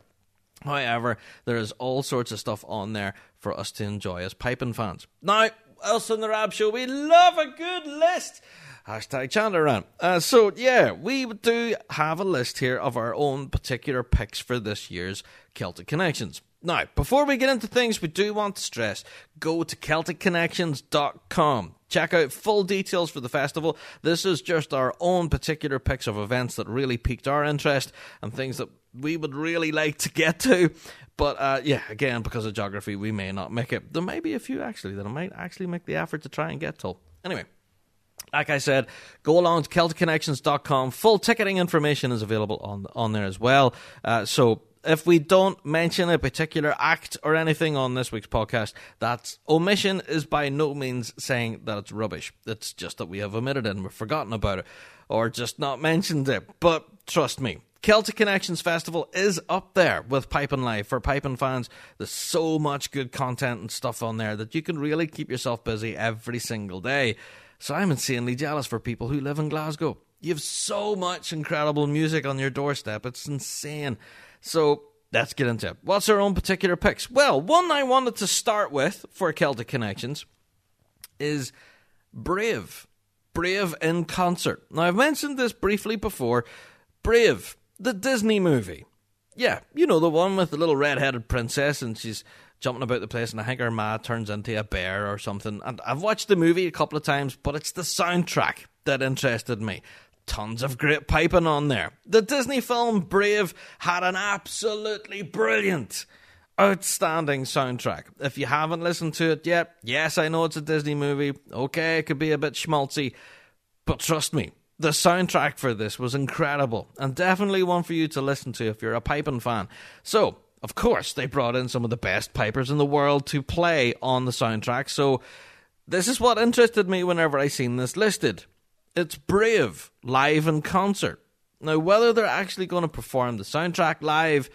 However, there is all sorts of stuff on there for us to enjoy as piping fans. Now, else in the Rab Show, we love a good list. Hashtag Chanter Rant. Uh, so, yeah, we do have a list here of our own particular picks for this year's Celtic Connections. Now, before we get into things, we do want to stress go to CelticConnections.com. Check out full details for the festival. This is just our own particular picks of events that really piqued our interest and things that we would really like to get to. But uh, yeah, again, because of geography, we may not make it. There may be a few actually that I might actually make the effort to try and get to. Anyway, like I said, go along to CelticConnections.com. Full ticketing information is available on on there as well. Uh, so if we don't mention a particular act or anything on this week's podcast, that omission is by no means saying that it's rubbish. It's just that we have omitted it and we've forgotten about it or just not mentioned it. But trust me, Celtic Connections Festival is up there with Piping Live for Piping fans. There's so much good content and stuff on there that you can really keep yourself busy every single day. So I'm insanely jealous for people who live in Glasgow. You have so much incredible music on your doorstep. It's insane. So let's get into it. What's our own particular picks? Well, one I wanted to start with for Celtic Connections is Brave. Brave in concert. Now, I've mentioned this briefly before. Brave, the Disney movie. Yeah, you know, the one with the little red headed princess and she's jumping about the place, and I think her ma turns into a bear or something. And I've watched the movie a couple of times, but it's the soundtrack that interested me. Tons of great piping on there. The Disney film Brave had an absolutely brilliant, outstanding soundtrack. If you haven't listened to it yet, yes, I know it's a Disney movie. Okay, it could be a bit schmaltzy, but trust me, the soundtrack for this was incredible and definitely one for you to listen to if you're a piping fan. So, of course, they brought in some of the best pipers in the world to play on the soundtrack. So, this is what interested me whenever I seen this listed. It's Brave live in concert. Now, whether they're actually going to perform the soundtrack live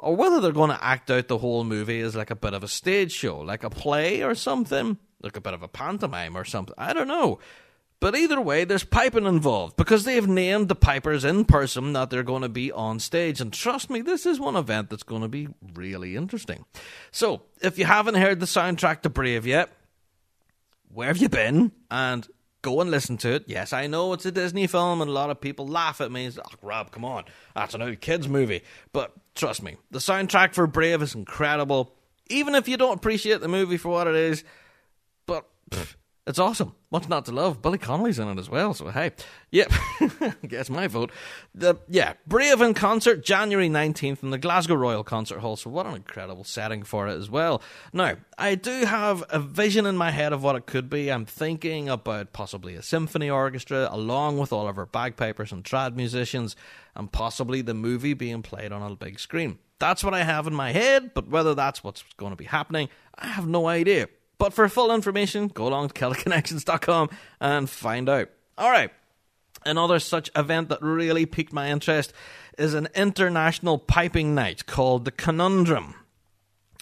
or whether they're going to act out the whole movie as like a bit of a stage show, like a play or something, like a bit of a pantomime or something, I don't know. But either way, there's piping involved because they've named the pipers in person that they're going to be on stage. And trust me, this is one event that's going to be really interesting. So, if you haven't heard the soundtrack to Brave yet, where have you been? And go and listen to it. Yes, I know it's a Disney film, and a lot of people laugh at me. Oh, Rab, come on, that's an old kids movie. But trust me, the soundtrack for Brave is incredible. Even if you don't appreciate the movie for what it is, but It's awesome. What's not to love? Billy Connolly's in it as well, so hey. Yep, guess my vote. The Yeah, Brave in concert, January 19th in the Glasgow Royal Concert Hall, so what an incredible setting for it as well. Now, I do have a vision in my head of what it could be. I'm thinking about possibly a symphony orchestra, along with all of our bagpipers and trad musicians, and possibly the movie being played on a big screen. That's what I have in my head, but whether that's what's going to be happening, I have no idea. But for full information, go along to CelticConnections.com and find out. All right. Another such event that really piqued my interest is an international piping night called the Conundrum.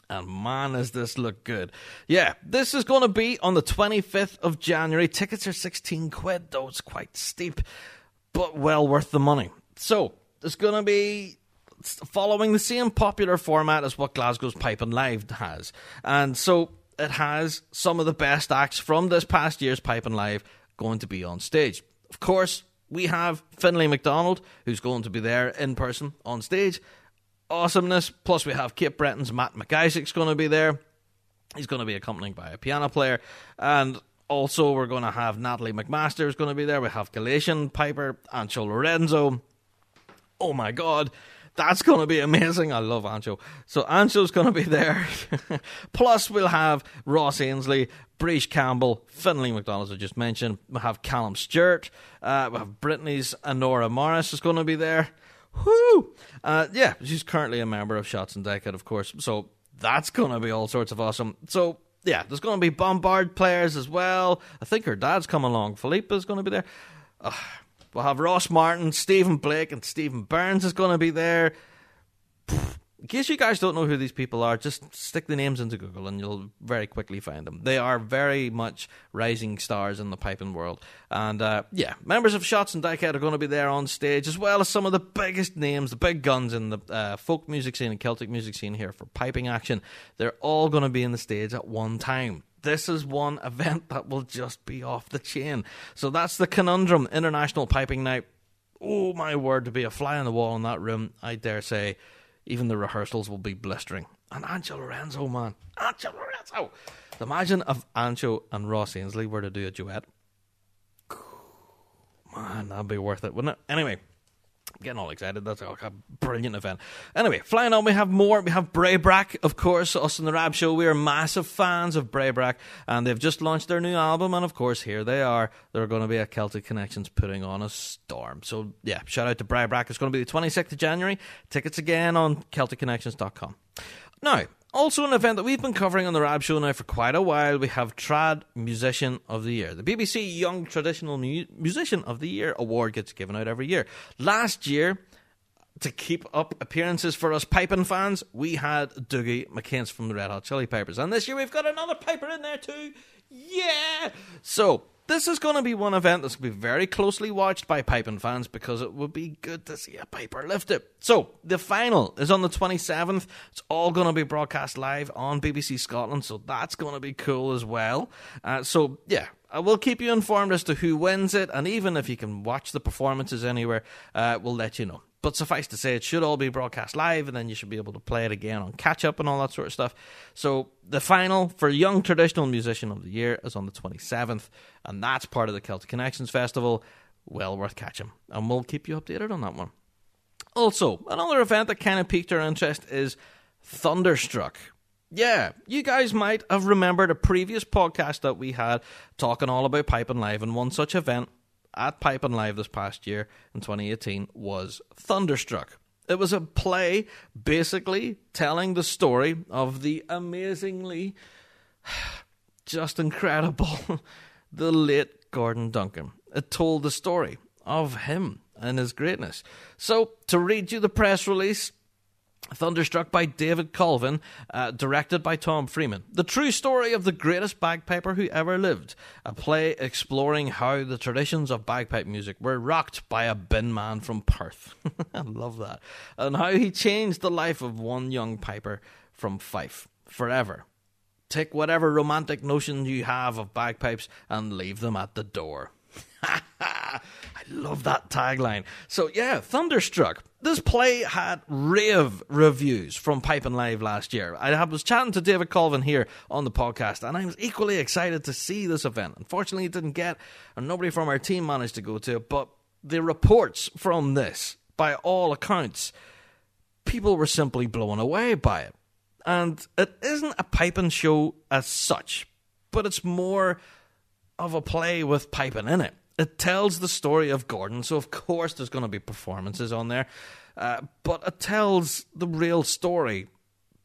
And man, does this look good. Yeah, this is going to be on the 25th of January. Tickets are 16 quid, though it's quite steep, but well worth the money. So, it's going to be following the same popular format as what Glasgow's Piping Live has. And so, it has some of the best acts from this past year's Piping Live going to be on stage. Of course, we have Finlay McDonald, who's going to be there in person on stage. Awesomeness. Plus, we have Cape Breton's Matt McIsaac's going to be there. He's going to be accompanied by a piano player. And also, we're going to have Natalie MacMaster is going to be there. We have Galician Piper, Anxo Lorenzo. Oh my God that's going to be amazing. I love Anxo. So Anxo's going to be there. Plus, we'll have Ross Ainslie, Breach Campbell, Finlay McDonald, as I just mentioned. We'll have Callum Stewart. Uh, we have Brittany's Anora Morris is going to be there. Whoo! Uh, yeah, she's currently a member of Shotts and Dykehead, of course. So that's going to be all sorts of awesome. So yeah, there's going to be Bombarde players as well. I think her dad's come along. Philippe is going to be there. Uh, We'll have Ross Martin, Stephen Blake, and Stephen Burns is going to be there. In case you guys don't know who these people are, just stick the names into Google and you'll very quickly find them. They are very much rising stars in the piping world. And uh, yeah, members of Shotts and Dykehead are going to be there on stage, as well as some of the biggest names, the big guns in the uh, folk music scene and Celtic music scene here for piping action. They're all going to be in the stage at one time this is one event that will just be off the chain. So that's the Conundrum International Piping Night. Oh my word, to be a fly on the wall in that room, I dare say, even the rehearsals will be blistering. And Anxo Lorenzo, man, Anxo Lorenzo. Imagine if Anxo and Ross Ainslie were to do a duet. Man, that'd be worth it, wouldn't it? Anyway, getting all excited. That's a brilliant event. Anyway, flying on, we have more. We have Breabach, of course, us in the Rab Show. We are massive fans of Breabach, and they've just launched their new album. And of course, here they are. They're going to be at Celtic Connections putting on a storm. So, yeah, shout out to Breabach. It's going to be the 26th of January. Tickets again on CelticConnections.com. Now, also, an event that we've been covering on the Rab Show now for quite a while, we have Trad Musician of the Year. The BBC Young Traditional Mu- Musician of the Year award gets given out every year. Last year, to keep up appearances for us piping fans, we had Dougie McCance from the Red Hot Chilli Pipers. And this year we've got another piper in there too. Yeah! So, this is going to be one event that's going to be very closely watched by piping fans because it would be good to see a piper lift it. So, the final is on the 27th. It's all going to be broadcast live on BBC Scotland, so that's going to be cool as well. Uh, so, yeah, I will keep you informed as to who wins it, and even if you can watch the performances anywhere, uh, we'll let you know. But suffice to say, it should all be broadcast live, and then you should be able to play it again on catch up and all that sort of stuff. So the final for Young Traditional Musician of the Year is on the 27th, and that's part of the Celtic Connections Festival. Well worth catching, and we'll keep you updated on that one. Also, another event that kind of piqued our interest is Thunderstruck. Yeah, you guys might have remembered a previous podcast that we had talking all about Piping Live, and one such event at Piping Live this past year in 2018 was Thunderstruck. It was a play basically telling the story of the amazingly, just incredible, the late Gordon Duncan. It told the story of him and his greatness. So, to read you the press release, Thunderstruck by David Colvin, uh, directed by Tom Freeman. The true story of the greatest bagpiper who ever lived. A play exploring how the traditions of bagpipe music were rocked by a bin man from Perth. I love that. And how he changed the life of one young piper from Fife forever. Take whatever romantic notions you have of bagpipes and leave them at the door. Love that tagline. So yeah, Thunderstruck. This play had rave reviews from Piping Live last year. I was chatting to David Colvin here on the podcast, and I was equally excited to see this event. Unfortunately, it didn't get, and nobody from our team managed to go to it. But the reports from this, by all accounts, people were simply blown away by it. And it isn't a piping show as such, but it's more of a play with piping in it it tells the story of Gordon, so of course there's going to be performances on there, uh, but it tells the real story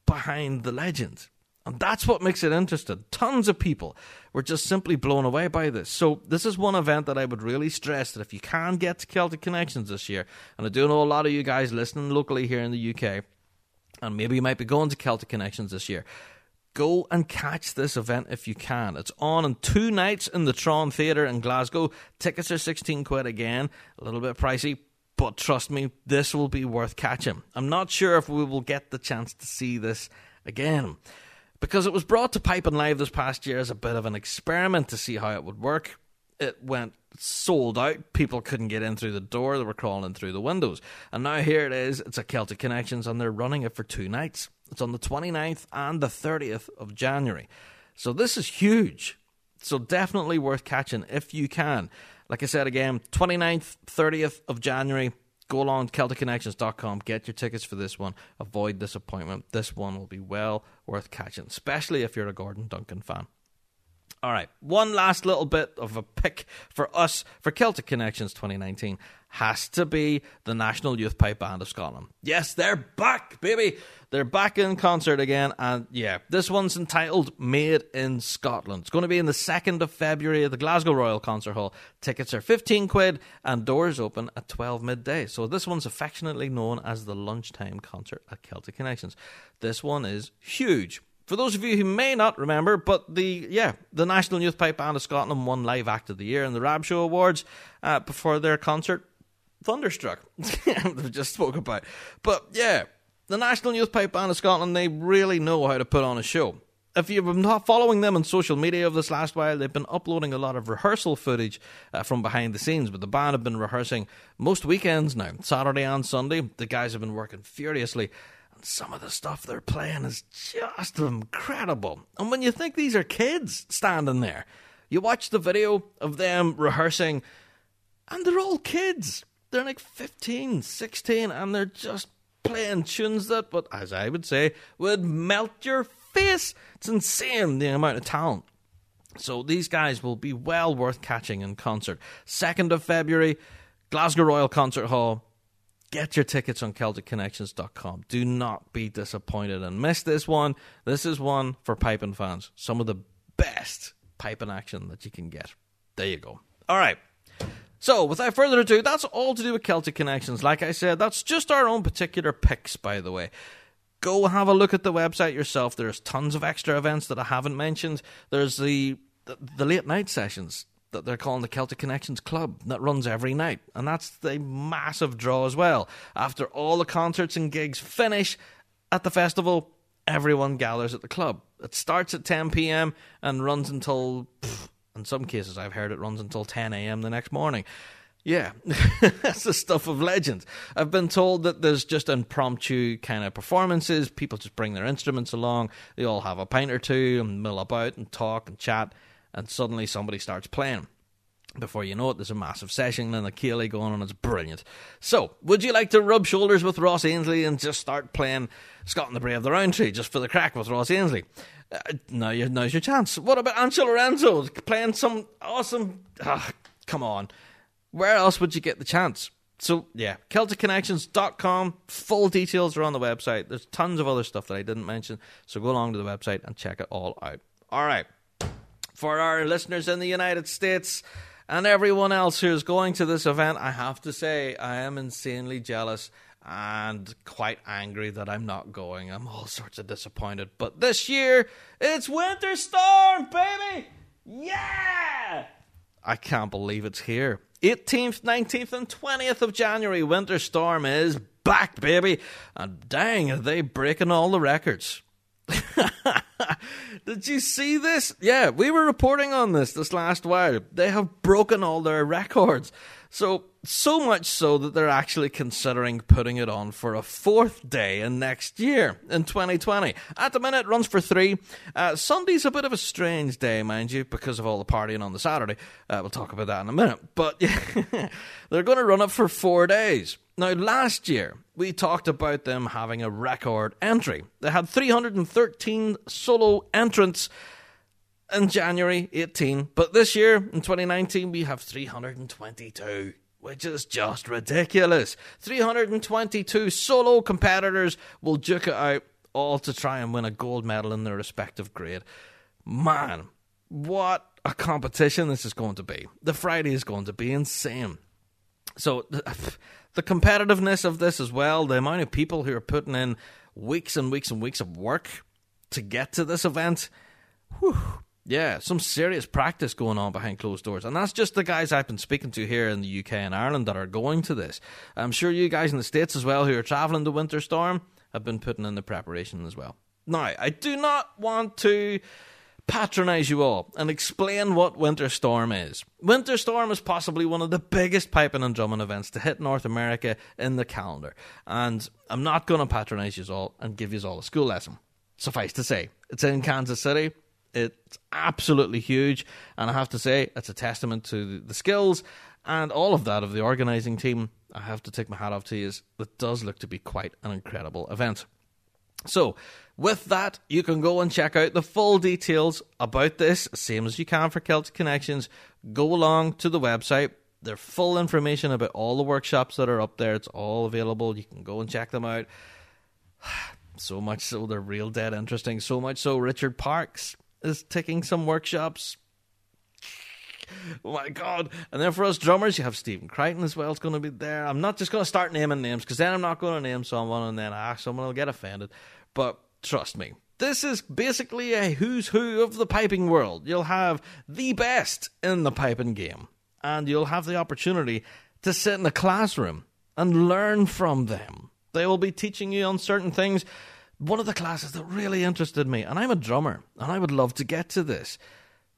behind the legend. And that's what makes it interesting. Tons of people were just simply blown away by this. So, this is one event that I would really stress that if you can get to Celtic Connections this year, and I do know a lot of you guys listening locally here in the UK, and maybe you might be going to Celtic Connections this year, Go and catch this event if you can. It's on in two nights in the Tron Theatre in Glasgow. Tickets are 16 quid again, a little bit pricey, but trust me, this will be worth catching. I'm not sure if we will get the chance to see this again. Because it was brought to Piping Live this past year as a bit of an experiment to see how it would work. It went sold out. People couldn't get in through the door. They were crawling through the windows. And now here it is. It's a Celtic Connections and they're running it for two nights. It's on the 29th and the 30th of January. So this is huge. So definitely worth catching if you can. Like I said again, 29th, 30th of January. Go along CelticConnections.com. Get your tickets for this one. Avoid disappointment. This one will be well worth catching, especially if you're a Gordon Duncan fan. All right, one last little bit of a pick for us for Celtic Connections 2019 has to be the National Youth Pipe Band of Scotland. Yes, they're back, baby. They're back in concert again, and yeah, this one's entitled Made in Scotland. It's going to be in the 2nd of February at the Glasgow Royal Concert Hall. Tickets are 15 quid and doors open at 12 midday. So this one's affectionately known as the lunchtime concert at Celtic Connections. This one is huge. For those of you who may not remember, but the yeah, the National Youth Pipe Band of Scotland won Live Act of the Year in the Rab Show Awards uh, before their concert Thunderstruck. we just spoke about, but yeah, the National Youth Pipe Band of Scotland they really know how to put on a show. If you've been following them on social media over this last while, they've been uploading a lot of rehearsal footage uh, from behind the scenes. But the band have been rehearsing most weekends now, Saturday and Sunday. The guys have been working furiously and some of the stuff they're playing is just incredible. And when you think these are kids standing there, you watch the video of them rehearsing, and they're all kids. They're like 15, 16, and they're just playing tunes that, but as I would say, would melt your face. It's insane the amount of talent. So these guys will be well worth catching in concert. 2nd of February, Glasgow Royal Concert Hall. Get your tickets on CelticConnections.com. Do not be disappointed and miss this one. This is one for piping fans. Some of the best piping action that you can get. There you go. All right. So, without further ado, that's all to do with Celtic Connections. Like I said, that's just our own particular picks, by the way. Go have a look at the website yourself. There's tons of extra events that I haven't mentioned. There's the the, the late night sessions that they're calling the Celtic Connections Club that runs every night. And that's the massive draw as well. After all the concerts and gigs finish at the festival, everyone gathers at the club. It starts at 10 p.m. and runs until, pff, in some cases, I've heard it runs until 10 a.m. the next morning. Yeah, that's the stuff of legends. I've been told that there's just impromptu kind of performances. People just bring their instruments along. They all have a pint or two and mill about and talk and chat and suddenly somebody starts playing. Before you know it, there's a massive session and a Ceilidh going on. It's brilliant. So, would you like to rub shoulders with Ross Ainslie and just start playing Scott and the Brave the Roundtree just for the crack with Ross Ainslie? Uh, now, now's your chance. What about Anxo Lorenzo playing some awesome? Oh, come on. Where else would you get the chance? So, yeah, CelticConnections.com. Full details are on the website. There's tons of other stuff that I didn't mention. So, go along to the website and check it all out. All right for our listeners in the United States and everyone else who's going to this event, I have to say I am insanely jealous and quite angry that I'm not going. I'm all sorts of disappointed. But this year, it's Winter Storm, baby! Yeah! I can't believe it's here. 18th, 19th, and 20th of January, Winter Storm is back, baby! And dang, are they breaking all the records. Did you see this? Yeah, we were reporting on this this last while. They have broken all their records. So, so much so that they're actually considering putting it on for a fourth day in next year, in 2020. At the minute, it runs for three. Uh, Sunday's a bit of a strange day, mind you, because of all the partying on the Saturday. Uh, we'll talk about that in a minute. But they're going to run it for four days. Now, last year, we talked about them having a record entry. They had 313 solo entrants in January 18. But this year, in 2019, we have 322, which is just ridiculous. 322 solo competitors will duke it out, all to try and win a gold medal in their respective grade. Man, what a competition this is going to be. The Friday is going to be insane. So, the competitiveness of this as well, the amount of people who are putting in weeks and weeks and weeks of work to get to this event, whew, yeah, some serious practice going on behind closed doors. And that's just the guys I've been speaking to here in the UK and Ireland that are going to this. I'm sure you guys in the States as well who are travelling to Winter Storm have been putting in the preparation as well. Now, I do not want to patronize you all and explain what Winter Storm is. Winter Storm is possibly one of the biggest piping and drumming events to hit North America in the calendar. And I'm not going to patronize you all and give you all a school lesson. Suffice to say, it's in Kansas City. It's absolutely huge, and I have to say, it's a testament to the skills and all of that of the organising team. I have to take my hat off to you. It does look to be quite an incredible event. So, with that, you can go and check out the full details about this, same as you can for Celtic Connections. Go along to the website. There's full information about all the workshops that are up there. It's all available. You can go and check them out. So much so they're real dead interesting. So much so Richard Parkes is taking some workshops. Oh my god. And then for us drummers, you have Stephen Crichton as well. It's going to be there. I'm not just going to start naming names because then I'm not going to name someone and then ah, someone will get offended. But trust me, this is basically a who's who of the piping world. You'll have the best in the piping game, and you'll have the opportunity to sit in a classroom and learn from them. They will be teaching you on certain things one of the classes that really interested me, and I'm a drummer, and I would love to get to this.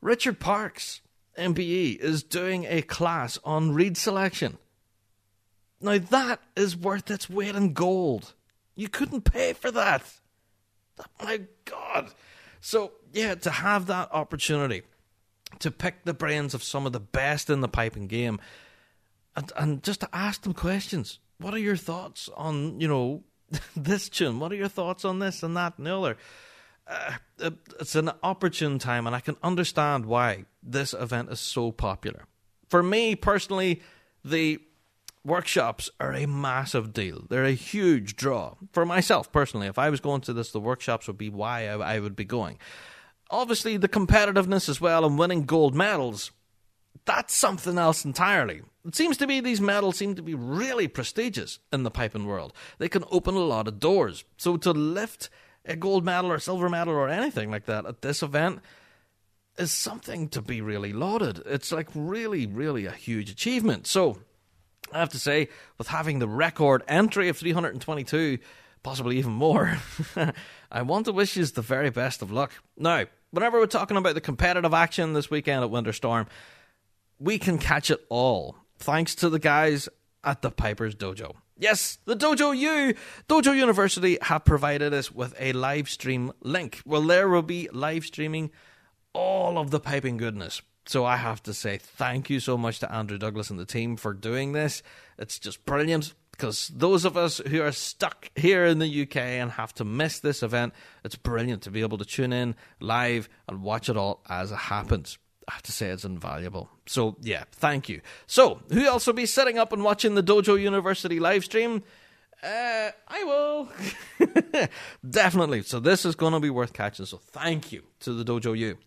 Richard Parkes, MBE, is doing a class on reed selection. Now that is worth its weight in gold. You couldn't pay for that. Oh, my God. So, yeah, to have that opportunity to pick the brains of some of the best in the piping game and, and just to ask them questions. What are your thoughts on, you know, this tune. What are your thoughts on this and that and the other? Uh, it's an opportune time, and I can understand why this event is so popular. For me personally, the workshops are a massive deal. They're a huge draw. For myself personally, if I was going to this, the workshops would be why I, I would be going. Obviously, the competitiveness as well and winning gold medals, that's something else entirely. It seems to be these medals seem to be really prestigious in the piping world. They can open a lot of doors. So to lift a gold medal or silver medal or anything like that at this event is something to be really lauded. It's like really, really a huge achievement. So I have to say, with having the record entry of 322, possibly even more, I want to wish you the very best of luck. Now, whenever we're talking about the competitive action this weekend at Winter Storm, we can catch it all thanks to the guys at the Piper's Dojo. Yes, the Dojo U, Dojo University have provided us with a live stream link. Well, there will be live streaming all of the piping goodness. So I have to say thank you so much to Andrew Douglas and the team for doing this. It's just brilliant because those of us who are stuck here in the UK and have to miss this event, it's brilliant to be able to tune in live and watch it all as it happens. I have to say it's invaluable. So yeah, thank you. So who else will be setting up and watching the Dojo University live stream? Uh, I will. Definitely. So this is going to be worth catching. So thank you to the Dojo U.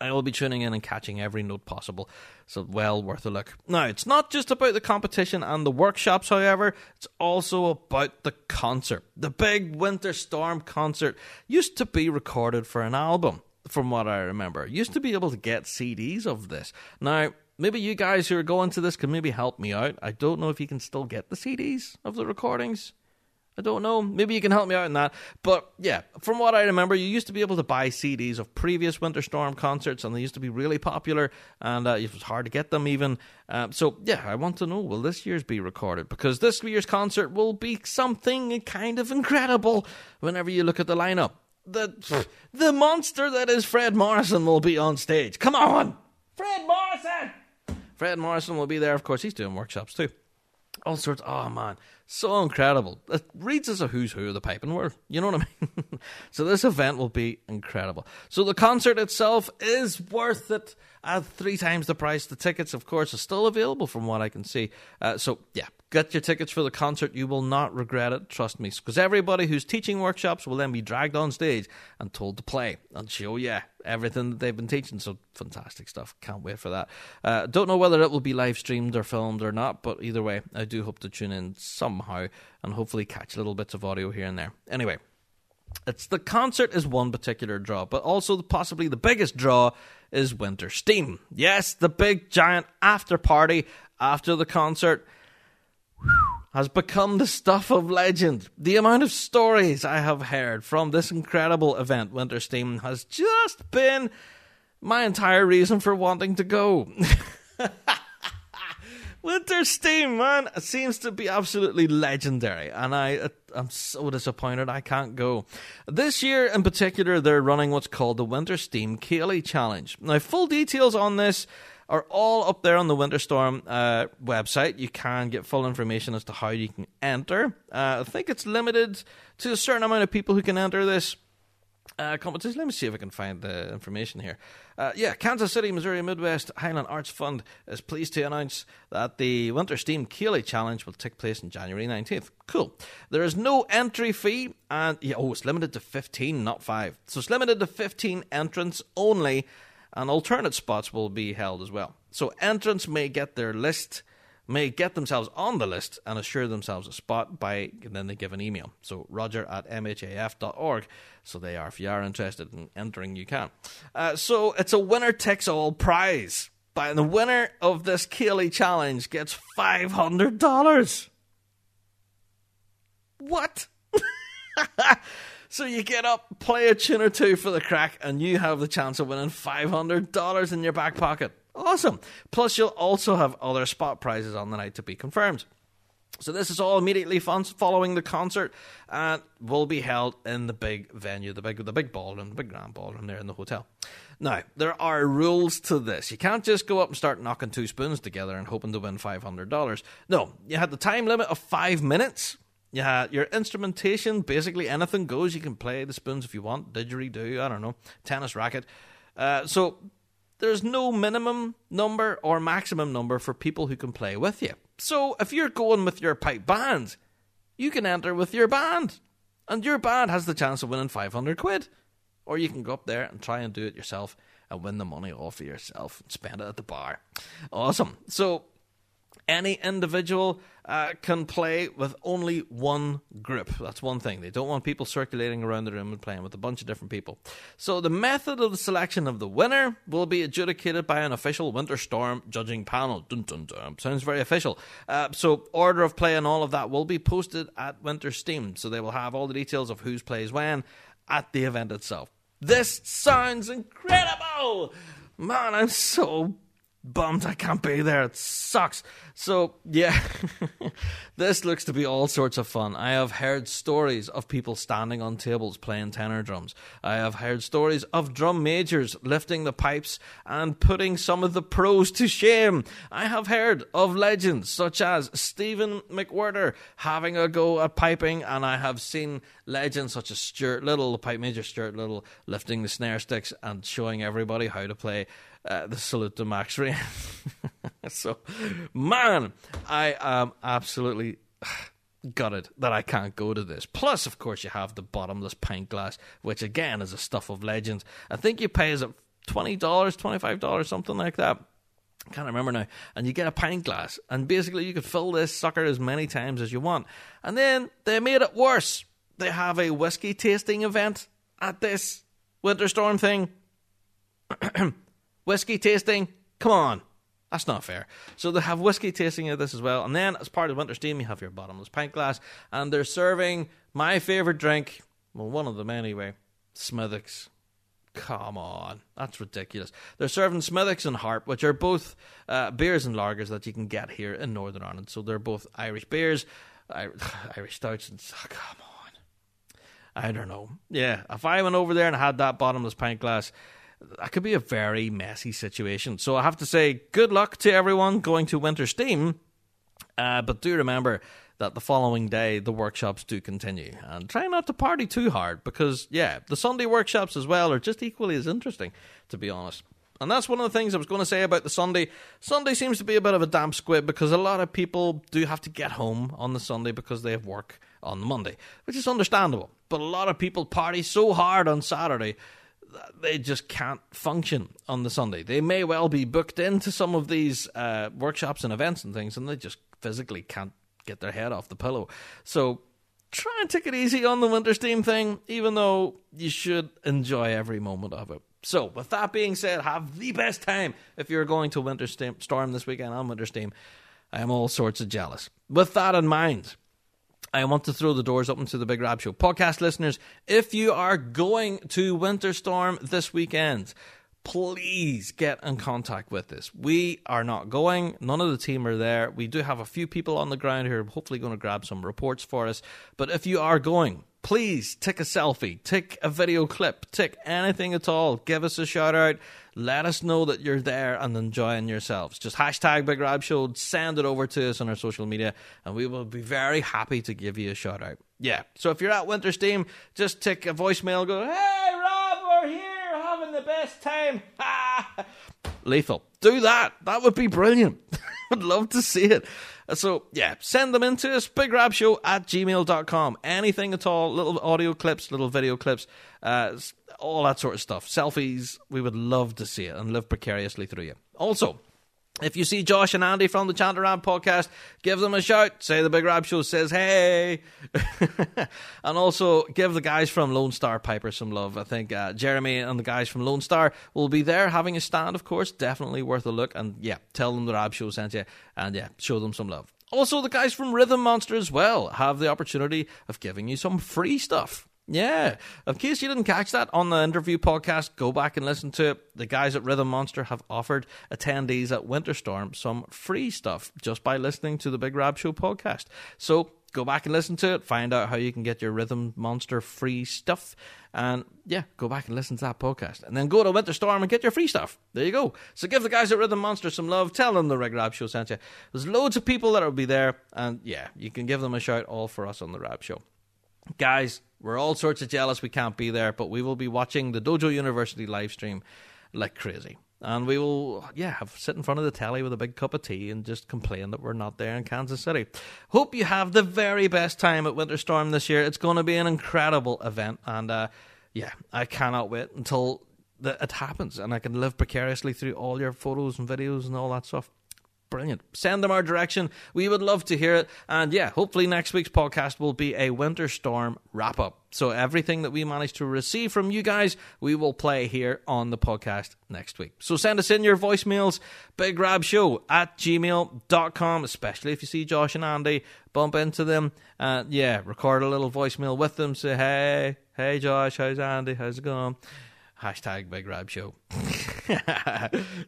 I will be tuning in and catching every note possible. So well worth a look. Now, it's not just about the competition and the workshops, however, it's also about the concert. The big Winter Storm concert used to be recorded for an album from what I remember. Used to be able to get CDs of this. Now, maybe you guys who are going to this can maybe help me out. I don't know if you can still get the CDs of the recordings. I don't know. Maybe you can help me out in that. But yeah, from what I remember, you used to be able to buy CDs of previous Winter Storm concerts, and they used to be really popular, and uh, it was hard to get them even. Uh, so yeah, I want to know will this year's be recorded? Because this year's concert will be something kind of incredible whenever you look at the lineup. The, the monster that is Fred Morrison will be on stage. Come on! Fred Morrison! Fred Morrison will be there, of course, he's doing workshops too all sorts. Oh man, so incredible! It reads as a who's who of the piping world. You know what I mean? so this event will be incredible. So the concert itself is worth it at three times the price. The tickets, of course, are still available from what I can see. Uh, so yeah, get your tickets for the concert. You will not regret it. Trust me, because everybody who's teaching workshops will then be dragged on stage and told to play and show you everything that they've been teaching. So fantastic stuff. Can't wait for that. Uh, don't know whether it will be live streamed or filmed or not, but either way, I do hope to tune in somehow and hopefully catch little bits of audio here and there. Anyway. It's the concert is one particular draw, but also possibly the biggest draw is Winter Steam. Yes, the big giant after party after the concert has become the stuff of legend. The amount of stories I have heard from this incredible event, Winter Steam, has just been my entire reason for wanting to go. Winter Steam, man, seems to be absolutely legendary, and I I'm so disappointed I can't go. This year, in particular, they're running what's called the Winter Steam Ceilidh Challenge. Now, full details on this are all up there on the Winterstorm uh, website. You can get full information as to how you can enter. Uh, I think it's limited to a certain amount of people who can enter this uh, competition. Let me see if I can find the information here. Uh, yeah, Kansas City, Missouri Midwest Highland Arts Fund is pleased to announce that the Winter Steam Ceilidh Challenge will take place on January 19th. Cool. There is no entry fee, and yeah, oh, it's limited to 15, not 5. So it's limited to 15 entrants only and alternate spots will be held as well. So entrants may get their list, may get themselves on the list and assure themselves a spot by then they give an email. So roger at mhaf.org. So they are, if you are interested in entering, you can. Uh, so it's a winner takes all prize. By the winner of this Ceilidh challenge gets five hundred dollars. What? So you get up, play a tune or two for the crack, and you have the chance of winning $500 in your back pocket. Awesome. Plus, you'll also have other spot prizes on the night to be confirmed. So this is all immediately following the concert, and will be held in the big venue, the big the big ballroom, the big grand ballroom there in the hotel. Now there are rules to this. You can't just go up and start knocking two spoons together and hoping to win five hundred dollars. No, you had the time limit of five minutes. Yeah, your instrumentation, basically anything goes. You can play the spoons if you want, didgeridoo, I don't know, tennis racket. Uh, so there's no minimum number or maximum number for people who can play with you. So if you're going with your pipe band, you can enter with your band. And your band has the chance of winning 500 quid. Or you can go up there and try and do it yourself and win the money all for yourself and spend it at the bar. Awesome. So any individual uh, can play with only one group. That's one thing. They don't want people circulating around the room and playing with a bunch of different people. So the method of the selection of the winner will be adjudicated by an official Winter Storm judging panel. Dun, dun, dun. Sounds very official. Uh, so order of play and all of that will be posted at Winter Steam. So they will have all the details of who's plays when at the event itself. This sounds incredible! Man, I'm so bummed I can't be there. It sucks. So, yeah, this looks to be all sorts of fun. I have heard stories of people standing on tables playing tenor drums. I have heard stories of drum majors lifting the pipes and putting some of the pros to shame. I have heard of legends such as Stephen McWhirter having a go at piping, and I have seen legends such as Stuart Liddell, the pipe major Stuart Liddell, lifting the snare sticks and showing everybody how to play uh, the salute to Max Ryan. so, man, I am absolutely gutted that I can't go to this. Plus, of course, you have the bottomless pint glass, which again is a stuff of legends. I think you pay is it twenty dollars, twenty five dollars, something like that. I can't remember now. And you get a pint glass, and basically you could fill this sucker as many times as you want. And then they made it worse. They have a whiskey tasting event at this winter storm thing. whiskey tasting. Come on. That's not fair. So they have whiskey tasting of this as well. And then, as part of Winter Steam, you have your bottomless pint glass. And they're serving my favourite drink, well, one of them anyway, Smithwick's. Come on, that's ridiculous. They're serving Smithwick's and Harp, which are both uh, beers and lagers that you can get here in Northern Ireland. So they're both Irish beers, Irish stouts, and oh, come on. I don't know. Yeah, if I went over there and had that bottomless pint glass, that could be a very messy situation. So I have to say, good luck to everyone going to Winter Steam. Uh, but do remember that the following day the workshops do continue. And try not to party too hard because, yeah, the Sunday workshops as well are just equally as interesting, to be honest. And that's one of the things I was going to say about the Sunday. Sunday seems to be a bit of a damp squib because a lot of people do have to get home on the Sunday because they have work on Monday, which is understandable. But a lot of people party so hard on Saturday that they just can't function on the Sunday. They may well be booked into some of these uh, workshops and events and things, and they just physically can't get their head off the pillow. So try and take it easy on the winter steam thing, even though you should enjoy every moment of it. So, with that being said, have the best time if you're going to Winter steam Storm this weekend on Winter Steam. I am all sorts of jealous. With that in mind, I want to throw the doors open to the Big Rab Show podcast listeners. If you are going to Winter Storm this weekend, please get in contact with us. We are not going. None of the team are there. We do have a few people on the ground who are hopefully going to grab some reports for us. But if you are going, please take a selfie, take a video clip, take anything at all. Give us a shout out. Let us know that you're there and enjoying yourselves. Just hashtag Big Rab Show, send it over to us on our social media, and we will be very happy to give you a shout out. Yeah. So if you're at Winter Storm, just take a voicemail, go, hey, Rab, we're here having the best time. Lethal. Do that. That would be brilliant. Would love to see it. So, yeah, send them in to us, bigrabshow at gmail.com. Anything at all, little audio clips, little video clips, uh, all that sort of stuff. Selfies, we would love to see it and live precariously through you. Also, if you see Josh and Andy from the Chanter Rant podcast, give them a shout. Say the Big Rab Show says hey. and also give the guys from Lone Star Piper some love. I think uh, Jeremy and the guys from Lone Star will be there having a stand, of course. Definitely worth a look. And yeah, tell them the Rab Show sent you. And yeah, show them some love. Also, the guys from Rhythm Monster as well have the opportunity of giving you some free stuff. Yeah. In case you didn't catch that on the interview podcast, go back and listen to it. The guys at Rhythm Monster have offered attendees at Winterstorm some free stuff just by listening to the Big Rab Show podcast. So go back and listen to it, find out how you can get your Rhythm Monster free stuff. And yeah, go back and listen to that podcast. And then go to Winterstorm and get your free stuff. There you go. So give the guys at Rhythm Monster some love. Tell them the Big Rab Show sent you. There's loads of people that will be there. And yeah, you can give them a shout all for us on the Rab Show. Guys, we're all sorts of jealous we can't be there, but we will be watching the Dojo University live stream like crazy. And we will, yeah, have sit in front of the telly with a big cup of tea and just complain that we're not there in Kansas City. Hope you have the very best time at Winter Storm this year. It's going to be an incredible event, and uh, yeah, I cannot wait until the, it happens, and I can live precariously through all your photos and videos and all that stuff. Brilliant. Send them our direction. We would love to hear it. And yeah, hopefully next week's podcast will be a winter storm wrap up. So everything that we manage to receive from you guys, we will play here on the podcast next week. So send us in your voicemails, Big Rab Show at gmail.com, especially if you see Josh and Andy, bump into them. Uh, yeah, record a little voicemail with them. Say, hey, hey Josh, how's Andy? How's it going? Hashtag Big Rab Show.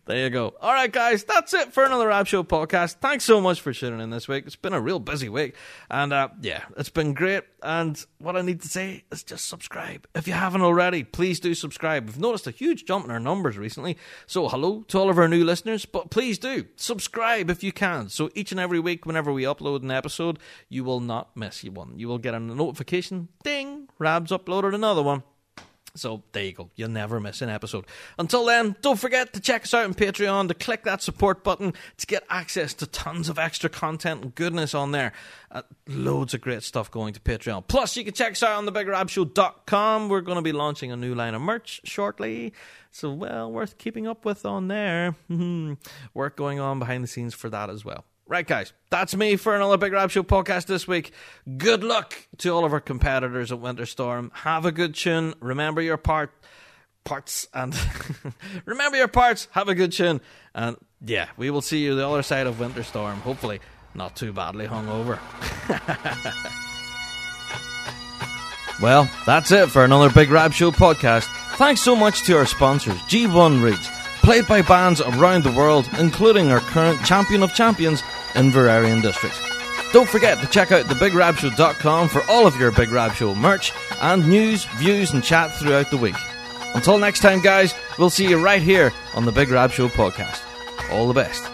there you go. All right, guys, that's it for another Rab Show podcast. Thanks so much for tuning in this week. It's been a real busy week. And uh, yeah, it's been great. And what I need to say is just subscribe. If you haven't already, please do subscribe. We've noticed a huge jump in our numbers recently. So hello to all of our new listeners. But please do subscribe if you can. So each and every week, whenever we upload an episode, you will not miss one. You will get a notification. Ding! Rab's uploaded another one. So there you go. You'll never miss an episode. Until then, don't forget to check us out on Patreon, to click that support button to get access to tons of extra content and goodness on there. Uh, loads of great stuff going to Patreon. Plus, you can check us out on thebigrabshow.com. We're going to be launching a new line of merch shortly. So, well, worth keeping up with on there. Work going on behind the scenes for that as well. Right, guys, that's me for another Big Rab Show podcast this week. Good luck to all of our competitors at Winter Storm. Have a good tune. Remember your part, parts, and remember your parts. Have a good tune, and Yeah, we will see you the other side of Winter Storm. Hopefully, not too badly hungover. well, that's it for another Big Rab Show podcast. Thanks so much to our sponsors, G1 Reeds, played by bands around the world, including our current champion of champions, Inveraray and District. Don't forget to check out thebigrabshow.com for all of your Big Rab Show merch and news, views, and chat throughout the week. Until next time, guys, we'll see you right here on the Big Rab Show podcast. All the best.